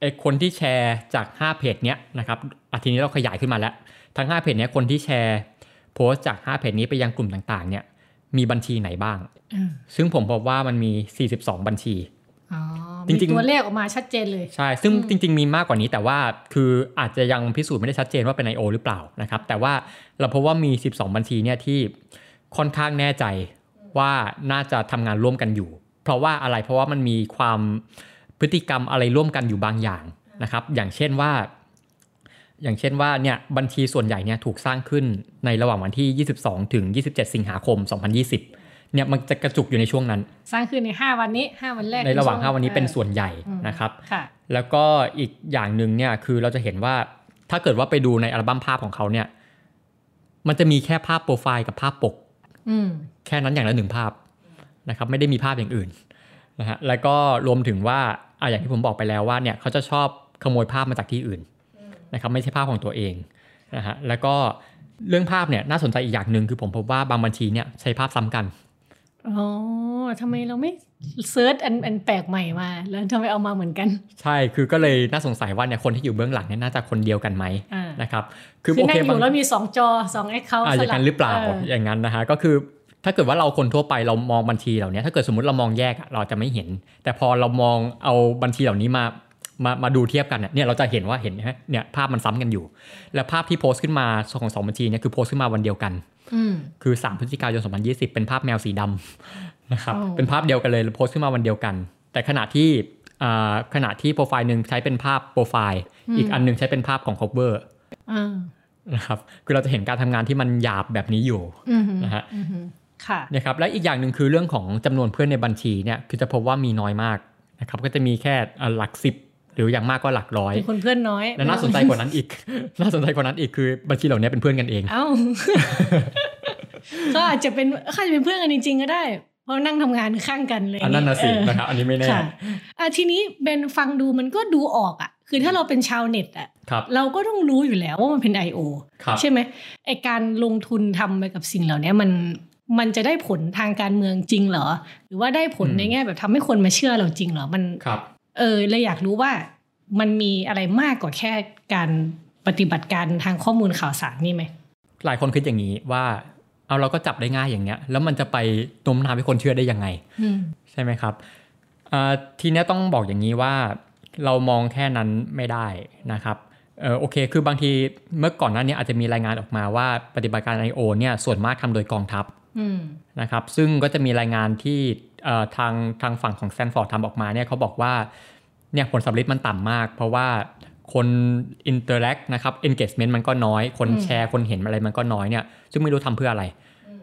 ไอ้คนที่แชร์จาก 5 เพจเนี้ยนะครับอาทีนี้เราขยายขึ้นมาแล้ว ทั้ง5เพจเนี้ยคนที่แชร์ โพสต์จาก5เพจนี้ไปยังกลุ่มต่างๆ เนี่ย มีบัญชีไหนบ้างอืมซึ่งผมพบว่ามันมี 42 บัญชีอ๋อจริงๆมีตัวเลขออกมาชัดเจนเลย ใช่ ซึ่งจริง ๆ มีมากกว่านี้แต่ว่าคืออาจจะยังพิสูจน์ไม่ได้ชัดเจนว่าเป็น I.O. หรือเปล่านะครับ แต่ว่าเราพบว่ามี 12 บัญชีเนี่ยที่ค่อนข้างแน่ใจว่าน่าจะทำงานร่วมกันอยู่ เพราะว่าอะไรเพราะว่ามันมีความพฤติกรรมอะไรร่วมกันอยู่บางอย่างนะครับ อย่างเช่นว่า อย่างเช่นว่าเนี่ยบัญชีส่วนใหญ่เนี่ยถูกสร้างขึ้นในระหว่างวันที่ 22 ถึง 27 สิงหาคม 2020 เนี่ยมันจะกระจุกอยู่ในช่วงนั้น สร้างขึ้นใน 5 วันนี้ 5 วันแรก ในระหว่างช่5วันนี้เป็นออส่วนใหญ่อืมนะครับค่ะแล้วก็อีกอย่างหนึ่งเนี่ยคือเราจะเห็นว่าถ้าเกิดว่าไปดูในอัลบั้มภาพของเขาเนี่ย มันจะมีแค่ภาพโปรไฟล์กับภาพปกอืมแค่นั้นอย่างละหนึ่งภาพนะครับ ไม่ได้มีภาพอย่างอื่นนะฮะแล้วก็รวมถึงว่าอะอย่างที่ผมบอกไปแล้วว่าเนี่ยเขาจะชอบขโมยภาพมาจากที่อื่น นะครับไม่ใช่ภาพของตัวเองนะฮะแล้วก็เรื่องภาพเนี่ยน่าสนใจอีกอย่างหนึ่งคือผมพบว่าบางบัญชีเนี่ยใช้ภาพซ้ำกันอ๋อทำไมเราไม่เซิร์ชอันอันแปลกใหม่มา แล้วทำไมเอามาเหมือนกัน ใช่คือก็เลยน่าสงสัยว่าเนี่ยคนที่อยู่เบื้องหลังเนี่ยน่าจะคนเดียวกันไหมอ่านะครับคือโอนั่เคงอบางยู่แล้วมี 2 จอ2 account อ่าอย่างนั้นหรือเปล่าอย่างนั้นนะฮะก็คือถ้าเกิดว่าเราคนทั่วไปเรามองบัญชีเหล่านี้ถ้าเกิดสมมติเรามองแยกอะเราจะไม่เห็น แต่พอเรามองเอาบัญชีเหล่านี้มา มามาดูเทียบกันเนี่ยเนี่ยเราจะเห็นว่าเห็นไหมเนี่ยภาพมันซ้ำกันอยู่ แล้วภาพที่โพสต์ขึ้นมาของสองบัญชีเนี่ยคือโพสต์ขึ้นมาวันเดียวกันอืมคือ 3 พฤศจิกายน 2020 เป็นภาพแมวสีดำนะครับอ๋อเป็นภาพเดียวกันเลยโพสต์ขึ้นมาวันเดียวกัน แต่ขณะที่อ่าขณะที่โปรไฟล์หนึ่งใช้เป็นภาพโปรไฟล์ อีกอันหนึ่งใช้เป็นภาพของ cover อ่านะครับคือเราจะเห็นการทำงานที่มันหยาบแบบนี้อยู่อือฮึนะฮะอือฮึค่ะเนี่ยครับและอีกอย่างหนึ่งคือเรื่องของจำนวนเพื่อนในบัญชีเนี่ยคือจะพบว่ามีน้อยมากนะครับก็จะมีแค่เอ่อหลักสิบ หรืออย่างมากก็หลักร้อยเป็นคนเพื่อนน้อย และน่าสนใจกว่านั้นอีก น่าสนใจกว่านั้นอีกคือบัญชีเหล่านี้เป็นเพื่อนกันเอง เอ้าก็อาจจะเป็นเขาอาจจะเป็นเพื่อนกันจริงๆก็ได้ เพราะนั่งทำงานข้างกันเลยอันนั้นนะสิเออนะครับอันนี้ไม่แน่ค่ะอะทีนี้เบนฟังดูมันก็ดูออกอะ คือถ้าเราเป็นชาวเน็ตอะครับเราก็ต้องรู้อยู่แล้วว่ามันเป็น I.O. ครับใช่ไหมไอการลงทุนทำไปกับสิ่งเหล่านี้มันมันจะได้ผลทางการเมืองจริงเหรอ หรือว่าได้ผลอืมในแง่แบบทำให้คนมาเชื่อเราจริงเหรอ มันครับ เออเลยอยากรู้ว่ามันมีอะไรมากกว่าแค่การปฏิบัติการทางข้อมูลข่าวสารนี่ไหมหลายคนคิดอย่างนี้ว่าเอาเราก็จับได้ง่ายอย่างเงี้ย แล้วมันจะไปโน้มน้าวให้คนเชื่อได้ยังไงอืมใช่ไหมครับอ่าทีเนี้ยต้องบอกอย่างนี้ว่าเรามองแค่นั้นไม่ได้นะครับเออโอเค คือบางทีเมื่อก่อนหน้านี้อาจจะมีรายงานออกมาว่าปฏิบัติการ I.O. เนี่ยส่วนมากทำโดยกองทัพอืมนะครับ ซึ่งก็จะมีรายงานที่เอ่อทางทางฝั่งของสแตนฟอร์ดทำออกมาเนี่ยเขาบอกว่าเนี่ยผลสัมฤทธิ์มันต่ำมาก เพราะว่าคน interact นะครับ engagement มันก็น้อย คนอืมแชร์คนเห็นอะไรมันก็น้อยเนี่ยซึ่งไม่รู้ทำเพื่ออะไร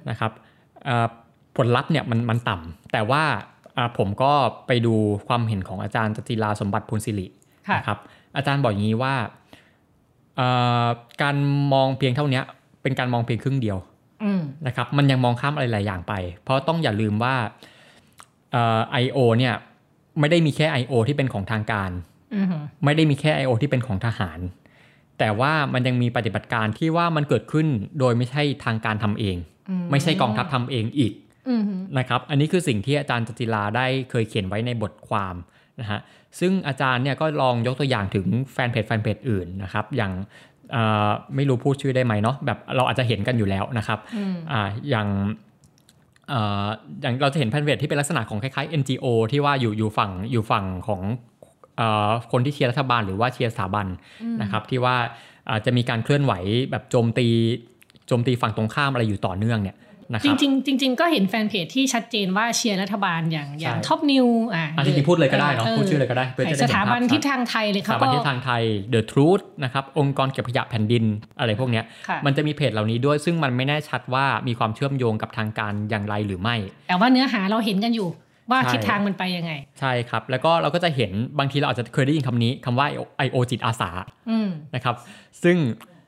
นะครับเอ่อผลลัพธ์เนี่ยมันมันต่ำแต่ว่าอ่าผมก็ไปดูความเห็นของอาจารย์จติลาสมบัติพูนสิริค่ะนะครับอาจารย์บอกอย่างนี้ว่าเอ่อการมองเพียงเท่าเนี้ยเป็นการมองเพียงครึ่งเดียวอืมนะครับมันยังมองข้ามอะไรหลายอย่างไป เพราะต้องอย่าลืมว่า เอ่อ I.O. เนี่ยไม่ได้มีแค่ I.O. ที่เป็นของทางการอืมไม่ได้มีแค่ I.O. ที่เป็นของทหาร แต่ว่ามันยังมีปฏิบัติการที่ว่ามันเกิดขึ้นโดยไม่ใช่ทางการทำเองอืมไม่ใช่กองทัพทำเองอีกอืมนะครับ อันนี้คือสิ่งที่อาจารย์จติลาได้เคยเขียนไว้ในบทความนะฮะ ซึ่งอาจารย์เนี่ยก็ลองยกตัวอย่างถึงแฟนเพจแฟนเพจอื่นนะครับ อย่างเอ่อไม่รู้พูดชื่อได้ไหมเนาะ แบบเราอาจจะเห็นกันอยู่แล้วนะครับอืมอ่าอย่างเอ่ออย่างเราจะเห็นแฟนเพจที่เป็นลักษณะของคล้ายๆ NGO ที่ว่าอยู่อยู่ฝั่งอยู่ฝั่งของเอ่อคนที่เชียร์รัฐบาลหรือว่าเชียร์สถาบันนะครับที่ว่าอ่าจะมีการเคลื่อนไหวแบบโจมตีโจมตีฝั่งตรงข้ามอะไรอยู่ต่อเนื่องเนี่ย นะคจรับริงๆจริงๆก็เห็นแฟนเพจที่ชัดเจนว่าเชียร์รัฐบาลอย่างอย่างใช่ท็อปนิวอ่าอะจริงๆพูดเลยก็ได้เนาะพูดชื่อเลยก็ได้เพื่อจะได้สเห็นถาภาพบันชัดทิศทางไทยเลยสครับถาบันทิศทางไทย The Truth นะครับองค์กรเก็บขยะแผ่นดินอะไรพวกเนี้ยค่ะมันจะมีเพจเหล่านี้ด้วยซึ่งมันไม่แน่ชัดว่ามีความเชื่อมโยงกับทางการอย่างไรหรือไม่ แต่ว่าเนื้อหาเราเห็นกันอยู่ว่าใช่ทิศทางมันไปยังไง ใช่ครับ แล้วก็เราก็จะเห็นบางทีเราอาจจะเคยได้ยินคำนี้คำว่า I.O. จิตอาสาอืมนะครับ ซึ่ง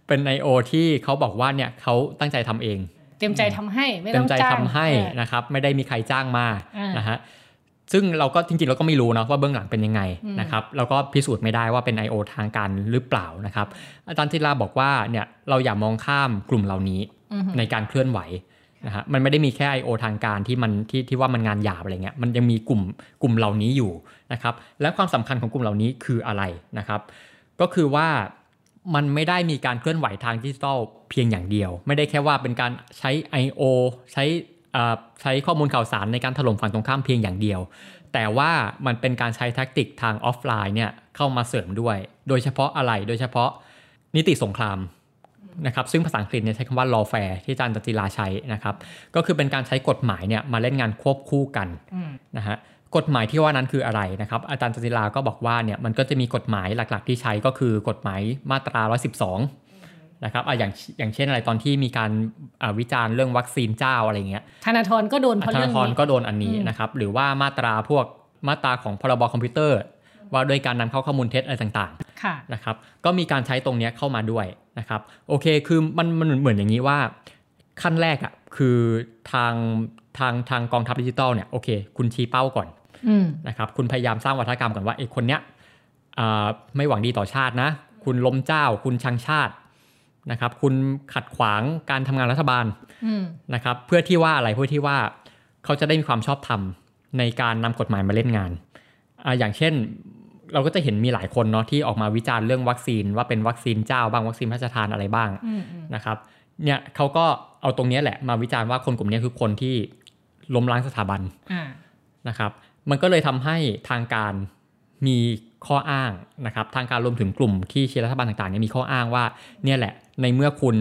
เป็น I.O. ที่เขาบอกว่าเนี่ยเขาตั้งใจทำเอง เต็มใจทำให้ไม่เต็ต้อมงใจจ้างทำให้เออนะครับไม่ได้มีใครจ้างมาอ่านนะฮะซึ่งเราก็จริงๆเราก็ไม่รู้นะว่าเบื้องหลังเป็นยังไงอืมนะครับเราก็พิสูจน์ไม่ได้ว่าเป็น I.O. ทางการหรือเปล่านะครับอาจารย์ธิลาบอกว่าเนี่ยเราอย่ามองข้ามกลุ่มเหล่านี้อือฮึในการเคลื่อนไหวนะฮะมันไม่ได้มีแค่ I.O. ทางการที่มันที่ที่ว่ามันงานหยาบอะไรเงี้ยมันยังมีกลุ่มกลุ่มเหล่านี้อยู่นะครับและความสำคัญของกลุ่มเหล่านี้คืออะไรนะครับ ก็คือว่า มันไม่ได้มีการเคลื่อนไหวทางดิจิทัลเพียงอย่างเดียว ไม่ได้แค่ว่าเป็นการใช้ I.O. ใช้อ่าใช้ข้อมูลข่าวสารในการถล่มฝั่งตรงข้ามเพียงอย่างเดียว แต่ว่ามันเป็นการใช้แท็กติกทางออฟไลน์เนี่ยเข้ามาเสริมด้วย โดยเฉพาะอะไร โดยเฉพาะนิติสงครามนะครับซึ่งภาษาอังกฤษเนี่ยใช้คำว่า lawfare ที่อาจารย์จติลาใช้นะครับ ก็คือเป็นการใช้กฎหมายเนี่ยมาเล่นงานควบคู่กันอืมนะฮะ กฎหมายที่ว่านั้นคืออะไรนะครับ อาจารย์จติลาก็บอกว่าเนี่ยมันก็จะมีกฎหมายหลักๆ ที่ใช้ก็คือกฎหมายมาตรา 112 นะครับอะอย่างอย่างเช่นอะไรตอนที่มีการอ่าวิจารณ์เรื่องวัคซีนเจ้าอะไรเงี้ยธนาธรก็โดนเพราะธเรื่นาองธรนี้ก็โดนอันนี้อืมนะครับ หรือว่ามาตราพวกมาตราของพรบคอมพิวเตอร์ ว่าด้วยการนำเข้าข้อมูลเท็จอะไรต่างๆค่ะนะครับก็มีการใช้ตรงเนี้ยเข้ามาด้วยนะครับ โอเคคือมันมันเหมือนอย่างนี้ว่า ขั้นแรกอะ่ะคือทางทางทางกองทัพดิจิทัลเนี่ยโอเค คุณชี้เป้าก่อนอืม นะครับคุณพยายามสร้างวัฒกรรมก่อนว่าไอ้คนเนี้ยอ่าไม่หวังดีต่อชาตินะ คุณล้มเจ้า คุณชังชาตินะครับ คุณขัดขวางการทำงานรัฐบาลอืมนะครับ เพื่อที่ว่าอะไรเพื่อที่ว่าเขาจะได้มีความชอบธรรมในการนำกฎหมายมาเล่นงานอ่าอย่างเช่นเราก็จะเห็นมีหลายคนเนาะที่ออกมาวิจารณ์เรื่องวัคซีนว่าเป็นวัคซีนเจ้าบ้างวัคซีนพระราชทานอะไรบ้างอืมอืมนะครับเนี่ยเขาก็เอาตรงเนี้ยแหละมาวิจารณ์ว่าคนกลุ่มเนี้ยคือคนที่ล้มล้างสถาบันอ่านะครับ มันก็เลยทำให้ทางการมีข้ออ้างนะครับทางการรวมถึงกลุ่มที่เชียร์รัฐบาลต่างๆเนี่ยมีข้ออ้างว่าเนี่ยแหละในเมื่อคุณ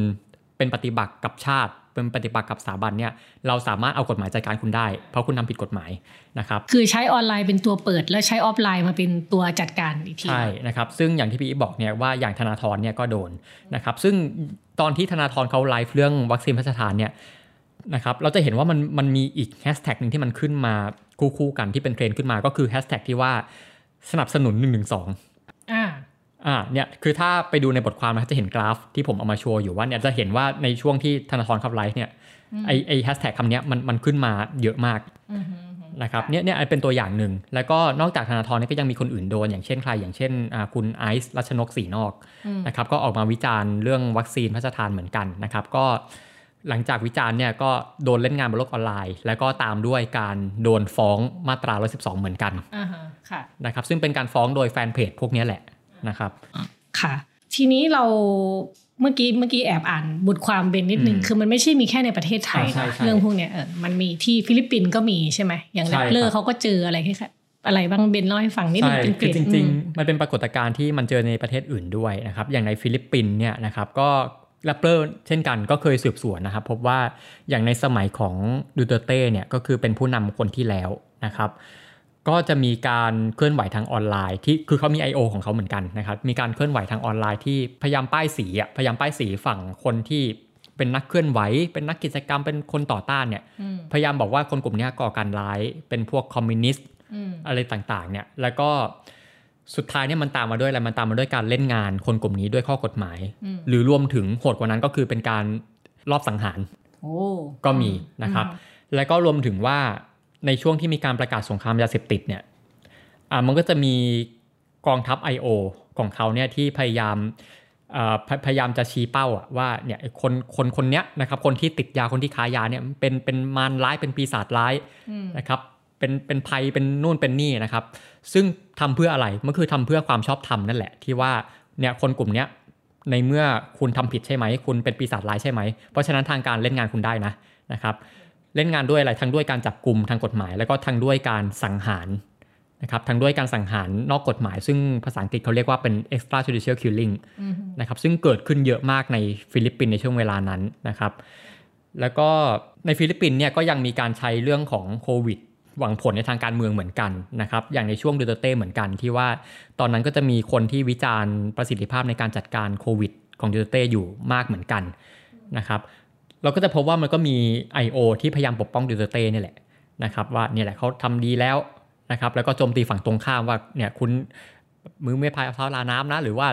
เป็นปฏิบัติกับชาติเป็นปฏิปักษ์กับสถาบันเนี่ยเราสามารถเอากฎหมายจัดการคุณได้ เพราะคุณทำผิดกฎหมายนะครับคือใช้ออนไลน์เป็นตัวเปิด แล้วใช้ออฟไลน์มาเป็นตัวจัดการอีกทีใช่นะครับซึ่งอย่างที่พี่อีฟบอกเนี่ยว่าอย่างธนาธรเนี่ยก็โดนนะครับซึ่งตอนที่ธนาธรเขาไลฟ์เรื่องวัคซีนพระราชทานเนี่ย นะครับเราจะเห็นว่ามันมันมีอีกแฮชแท็กหนึ่งที่มันขึ้นมาคู่ๆกันที่เป็นเทรนด์ขึ้นมาก็คือแฮชแท็กที่ว่าสนับสนุน1นึอ่าอ่าเนี่ยคือถ้าไปดูในบทความนะจะเห็นกราฟที่ผมเอามาโชว์อยู่ว่าเนี่ยจะเห็นว่าในช่วงที่ธนาธรขับไลฟ์เนี่ยไอไอแฮชแท็กคำเนี้ยมันมันขึ้นมาเยอะมากอือฮึนะครับเนี่ยเนี่ยเป็นตัวอย่างหนึ่ง แล้วก็นอกจากธนาธรเนี่ยก็ยังมีคนอื่นโดน อย่างเช่นใครอย่างเช่นอ่าคุณไอซ์รัชนกสีนอกนะครับก็ออกมาวิจารณ์เรื่องวัคซีนพระราชทานเหมือนกันนะครับก็ หลังจากวิจารณ์เนี่ยก็โดนเล่นงานบนโลกออนไลน์ แล้วก็ตามด้วยการโดนฟ้องมาตรา 112 เหมือนกันอ่าฮะค่ะนะครับซึ่งเป็นการฟ้องโดยแฟนเพจพวกเนี้ยแหละนะครับค่ะ ทีนี้เราเมื่อกี้เมื่อกี้แอบอ่านบทความเบนนิดนึงอืมคือมันไม่ใช่มีแค่ในประเทศไทยอ่าใช่ใช่เรื่องพวกเนี้ยเออมันมีที่ฟิลิปปินส์ก็มีใช่ไหมอย่างใช่ Rappler ครับเขาก็เจออะไรที่อะไรบ้างเบนเล่าให้ฟังนิดนึใช่งเป็นเกคือรดจริงอืมๆมันเป็นปรากฏการณ์ที่มันเจอในประเทศอื่นด้วยนะครับ อย่างในฟิลิปปินส์เนี่ยนะครับ ก็ Rappler เช่นกันก็เคยสืบสวนนะครับ พบว่าอย่างในสมัยของดูเตอร์เต้เนี่ยก็คือเป็นผู้นำคนที่แล้วนะครับ ก็จะมีการเคลื่อนไหวทางออนไลน์ที่คือเขามี I.O. ของเขาเหมือนกันนะครับ มีการเคลื่อนไหวทางออนไลน์ที่พยายามป้ายสีอะพยายามป้ายสีฝั่งคนที่เป็นนักเคลื่อนไหว เป็นนักกิจกรรมเป็นคนต่อต้านเนี่ยอืมพยายามบอกว่าคนกลุ่มเนี้ยก่อการร้ายเป็นพวกคอมมิวนิสต์อืมอะไรต่างๆเนี่ยแล้วก็ สุดท้ายเนี่ยมันตามมาด้วยอะไรมันตามมาด้วยการเล่นงานคนกลุ่มนี้ด้วยข้อกฎหมายอืมหรือรวมถึงโหดกว่านั้นก็คือเป็นการรอบสังหารโอ้ก็มีนะครับ แล้วก็รวมถึงว่าในช่วงที่มีการประกาศสงครามยาเสพติดเนี่ยอ่ามันก็จะมีกองทัพ I.O. ของเขาเนี่ยที่พยายามอ่าพยพยายามจะชี้เป้าอะว่าเนี่ยไอ้คนคนคนเนี้ยนะครับคนที่ติดยาคนที่ค้ายาเนี่ยเป็นเป็นมารร้ายเป็นปีศาจร้ายอืมนะครับ เป็นเป็นภัยเป็นนู่นเป็นนี่นะครับ ซึ่งทำเพื่ออะไรมันคือทำเพื่อความชอบธรรมนั่นแหละที่ว่าเนี่ยคนกลุ่มเนี้ยในเมื่อคุณทำผิดใช่ไหม คุณเป็นปีศาจร้ายใช่ไหม เพราะฉะนั้นทางการเล่นงานคุณได้นะนะครับเล่นงานด้วยอะไรทั้งด้วยการจับกลุ่มทางกฎหมาย แล้วก็ทั้งด้วยการสังหารนะครับทั้งด้วยการสังหารนอกกฎหมาย ซึ่งภาษาอังกฤษเขาเรียกว่าเป็น extrajudicial killing อืมนะครับซึ่งเกิดขึ้นเยอะมากในฟิลิปปินส์ในช่วงเวลานั้นนะครับแล้วก็ในฟิลิปปินส์เนี่ยก็ยังมีการใช้เรื่องของโควิด หวังผลในทางการเมืองเหมือนกันนะครับ อย่างในช่วงดูเตเต้เหมือนกันที่ว่าตอนนั้นก็จะมีคนที่วิจารณ์ประสิทธิภาพในการจัดการโควิด ของดูเตเต้อยู่มากเหมือนกันนะครับ เราก็จะพบว่ามันก็มี I.O. ที่พยายามปกป้องดูเตเต้นี่แหละนะครับว่าเนี่ยแหละเขาทำดีแล้วนะครับ แล้วก็โจมตีฝั่งตรงข้ามว่าเนี่ยคุณมือไม่พายเท้าราน้ำนะ หรือว่า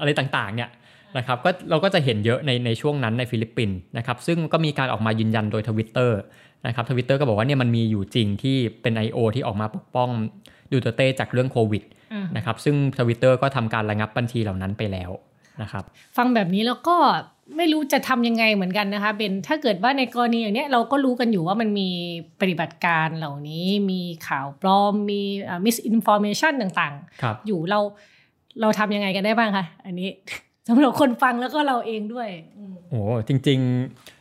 อะไรต่างๆเนี่ยนะครับก็เราก็จะเห็นเยอะในในช่วงนั้นในฟิลิปปินส์นะครับซึ่งก็มีการออกมายืนยันโดยทวิตเตอร์ นะครับทวิตเตอร์ก็บอกว่าเนี่ยมันมีอยู่จริงที่เป็น I.O. ที่ออกมาปกป้องดูเตอร์เต้จากเรื่องโควิดอืมนะครับซึ่งทวิตเตอร์ก็ทำการระงับบัญชีเหล่านั้นไปแล้วนะครับฟังแบบนี้แล้วก็ไม่รู้จะทำยังไงเหมือนกันนะคะเบนถ้าเกิดว่าในกรณีอย่างเนี้ยเราก็รู้กันอยู่ว่ามันมีปฏิบัติการเหล่านี้ มีข่าวปลอม มีมิสอินฟอร์เมชันต่างครับๆอยู่เราเราทำยังไงกันได้บ้างคะอันนี้สำหรับคนฟังแล้วก็เราเองด้วยอืมโอ้จริง ๆ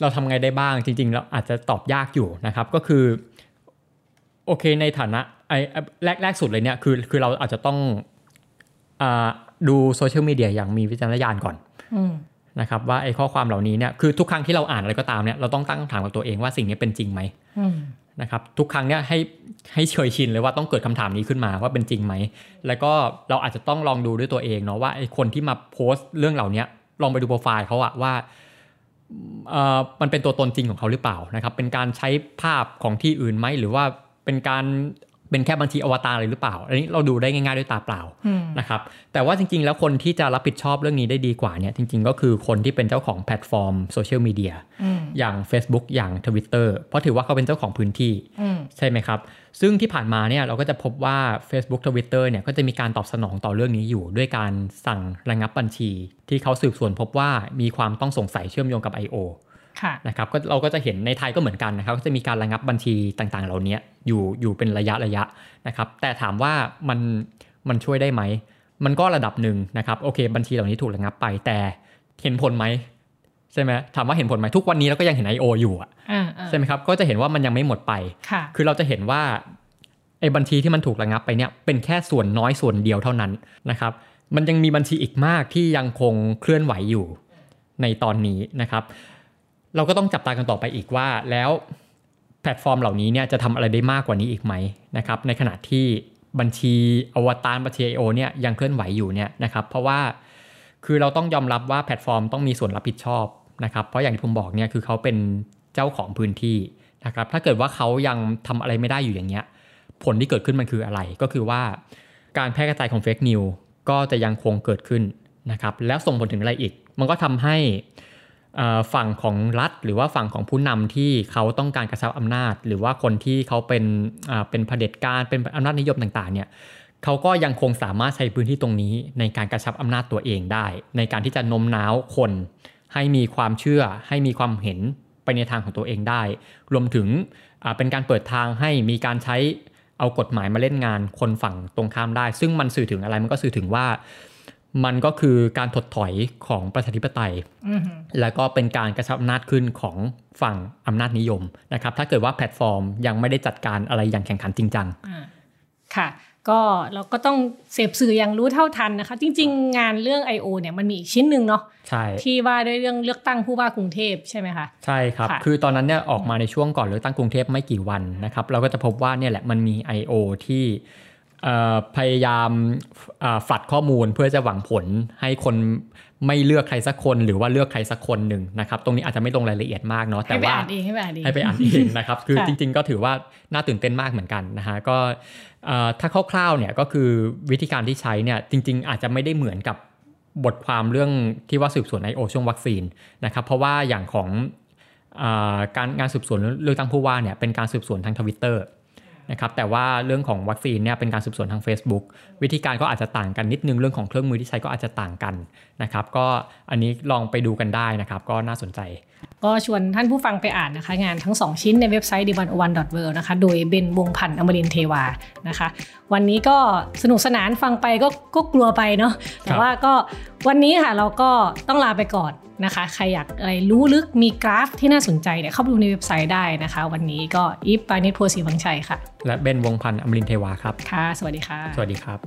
เราทำไงได้บ้างจริงๆ เราอาจจะตอบยากอยู่นะครับ ก็คือ โอเคในฐานะไอ้แรกแรกสุดเลยเนี่ยคือคือเราอาจจะต้องอดูโซเชียลมีเดียอย่างมีวิจารณญาณก่อนอนะครับว่าไอ้ข้อความเหล่านี้เนี่ยคือทุกครั้งที่เราอ่านอะไรก็ตามเนี่ยเราต้องตั้งคำถามกับตัวเองว่าสิ่งนี้เป็นจริงไหมมนะครับทุกครั้งเนี่ยให้ให้เฉยชินเลยว่าต้องเกิดคำถามนี้ขึ้นมาว่าเป็นจริงไหม แล้วก็เราอาจจะต้องลองดูด้วยตัวเองเนาะว่าไอ้คนที่มาโพสต์เรื่องเหล่านี้ลองไปดูโปรไฟล์เขาอะว่า มันเป็นตัวตนจริงของเขาหรือเปล่านะครับ เป็นการใช้ภาพของที่อื่นไหมหรือว่าเป็นการเป็นแค่บัญชีอวตารเลยหรือเปล่า อันนี้เราดูได้ง่ายๆด้วยตาเปล่าอืมนะครับ แต่ว่าจริงๆ แล้วคนที่จะรับผิดชอบเรื่องนี้ได้ดีกว่าเนี่ย จริงๆ ก็คือคนที่เป็นเจ้าของแพลตฟอร์มโซเชียลมีเดียอืมอย่าง Facebook อย่าง Twitter เพราะถือว่าเขาเป็นเจ้าของพื้นที่อืมใช่ไหมครับ ซึ่งที่ผ่านมาเนี่ยเราก็จะพบว่า Facebook Twitter เนี่ยก็จะมีการตอบสนองต่อเรื่องนี้อยู่ ด้วยการสั่งระงับบัญชี ที่เขาสืบสวนพบว่ามีความต้องสงสัยเชื่อมโยงกับ I.O. ค่ะนะครับก็เราก็จะเห็นในไทยก็เหมือนกันนะครับก็จะมีการระงับบัญชีต่างๆ เหล่านี้อยู่อยู่เป็นระยะระยะนะครับแต่ถามว่ามันมันช่วยได้ไหม มันก็ระดับหนึ่งนะครับโอเค บัญชีเหล่านี้ถูกระงับไปแต่เห็นผลไหม ใช่ไหมถามว่าเห็นผลไหมทุกวันนี้เราก็ยังเห็น I.O. อยู่อะอ่าอ่าใช่ไหมครับก็จะเห็นว่ามันยังไม่หมดไปค่ะคือเราจะเห็นว่าไอ้บัญชีที่มันถูกระงับไปเนี่ยเป็นแค่ส่วนน้อยส่วนเดียวเท่านั้นนะครับมันยังมีบัญชีอีกมากที่ยังคงเคลื่อนไหวอยู่ในตอนนี้นะครับ เราก็ต้องจับตากันต่อไปอีกว่าแล้วแพลตฟอร์มเหล่านี้เนี่ยจะทำอะไรได้มากกว่านี้อีกไหมนะครับในขณะที่บัญชีอวตารบัญชี IO เนี่ยยังเคลื่อนไหวอยู่เนี่ยนะครับเพราะว่าคือเราต้องยอมรับว่าแพลตฟอร์มต้องมีส่วนรับผิดชอบ นะครับเพราะอย่างที่ผมบอกเนี่ยคือเขาเป็นเจ้าของพื้นที่นะครับถ้าเกิดว่าเขายังทำอะไรไม่ได้อยู่อย่างเงี้ยผลที่เกิดขึ้นมันคืออะไรก็คือว่า การแพร่กระจายของเฟกนิวก็จะยังคงเกิดขึ้นนะครับแล้วส่งผลถึงอะไรอีก มันก็ทำให้ฝั่งของรัฐ หรือว่าฝั่งของผู้นำที่เขาต้องการกระชับอำนาจ หรือว่าคนที่เขาเป็นเป็นเผด็จการเป็นอำนาจนิยมต่างๆเนี่ยเขาก็ยังคงสามารถใช้พื้นที่ตรงนี้ในการกระชับอำนาจตัวเองได้ ในการที่จะโน้มน้าวคน ให้มีความเชื่อให้มีความเห็นไปในทางของตัวเองได้ รวมถึงเป็นการเปิดทางให้มีการใช้เอากฎหมายมาเล่นงานคนฝั่งตรงข้ามได้ ซึ่งมันสื่อถึงอะไรมันก็สื่อถึงว่า มันก็คือการถดถอยของประชาธิปไตย แล้วก็เป็นการกระชับอำนาจขึ้นของฝั่งอำนาจนิยมนะครับ ถ้าเกิดว่าแพลตฟอร์มยังไม่ได้จัดการอะไรอย่างแข่งขันจริงจังค่ะ ก็เราก็ต้องเสพสื่ออย่างรู้เท่าทันนะคะ จริง ๆ งานเรื่อง I.O. เนี่ยมันมีอีกชิ้นหนึ่งเนาะใช่ที่ว่าด้วยเรื่องเลือกตั้งผู้ว่ากรุงเทพใช่ไหมคะใช่ครับ คือตอนนั้นเนี่ยออกมาในช่วงก่อนเลือกตั้งกรุงเทพไม่กี่วันนะครับเราก็จะพบว่าเนี่ยแหละมันมี I.O. ที่พยายามฝัดข้อมูลเพื่อจะหวังผลให้คนไม่เลือกใครสักคนหรือว่าเลือกใครสักคนหนึ่งนะครับตรงนี้อาจจะไม่ลงรายละเอียดมากเนาะแต่ว่าให้ไปอ่านเองให้ไปอ่านเองนะครับคือจริง ๆ ก็ถือว่าน่าตื่นเต้นมากเหมือนกันนะฮะก็ ถ้าคร่าวๆเนี่ยก็คือวิธีการที่ใช้เนี่ยจริง ๆ อาจจะไม่ได้เหมือนกับบทความเรื่องที่ว่าสืบสวนไอโอช่วงวัคซีนนะครับเพราะว่าอย่างของการงานสืบสวนเรื่องตั้งผู้ว่าเนี่ยเป็นการสืบสวนทางทวิตเตอร์ นะครับแต่ว่าเรื่องของวัคซีนเนี่ยเป็นการสืบสวนทาง Facebook วิธีการก็อาจจะต่างกันนิดนึงเรื่องของเครื่องมือที่ใช้ก็อาจจะต่างกันนะครับก็อันนี้ลองไปดูกันได้นะครับก็น่าสนใจ ก็ชวนท่านผู้ฟังไปอ่านนะคะ งานทั้ง 2 ชิ้นในเว็บไซต์ d 1 1 w o r l d นะคะโดยเบนวงพันธ์อมรินเทวานะคะ วันนี้ก็สนุกสนานฟังไปก็ก็กลัวไปเนาะแต่ว่าก็ วันนี้ค่ะเราก็ต้องลาไปก่อนนะคะ ใครอยากอะไรรู้ลึกมีกราฟที่น่าสนใจเนี่ยเข้าไปดูในเว็บไซต์ได้นะคะ วันนี้ก็อีฟปานิชโพสีบังชัยค่ะ และเบนวงพันธ์อมรินเทวาครับ ค่ะ สวัสดีค่ะ สวัสดีครับ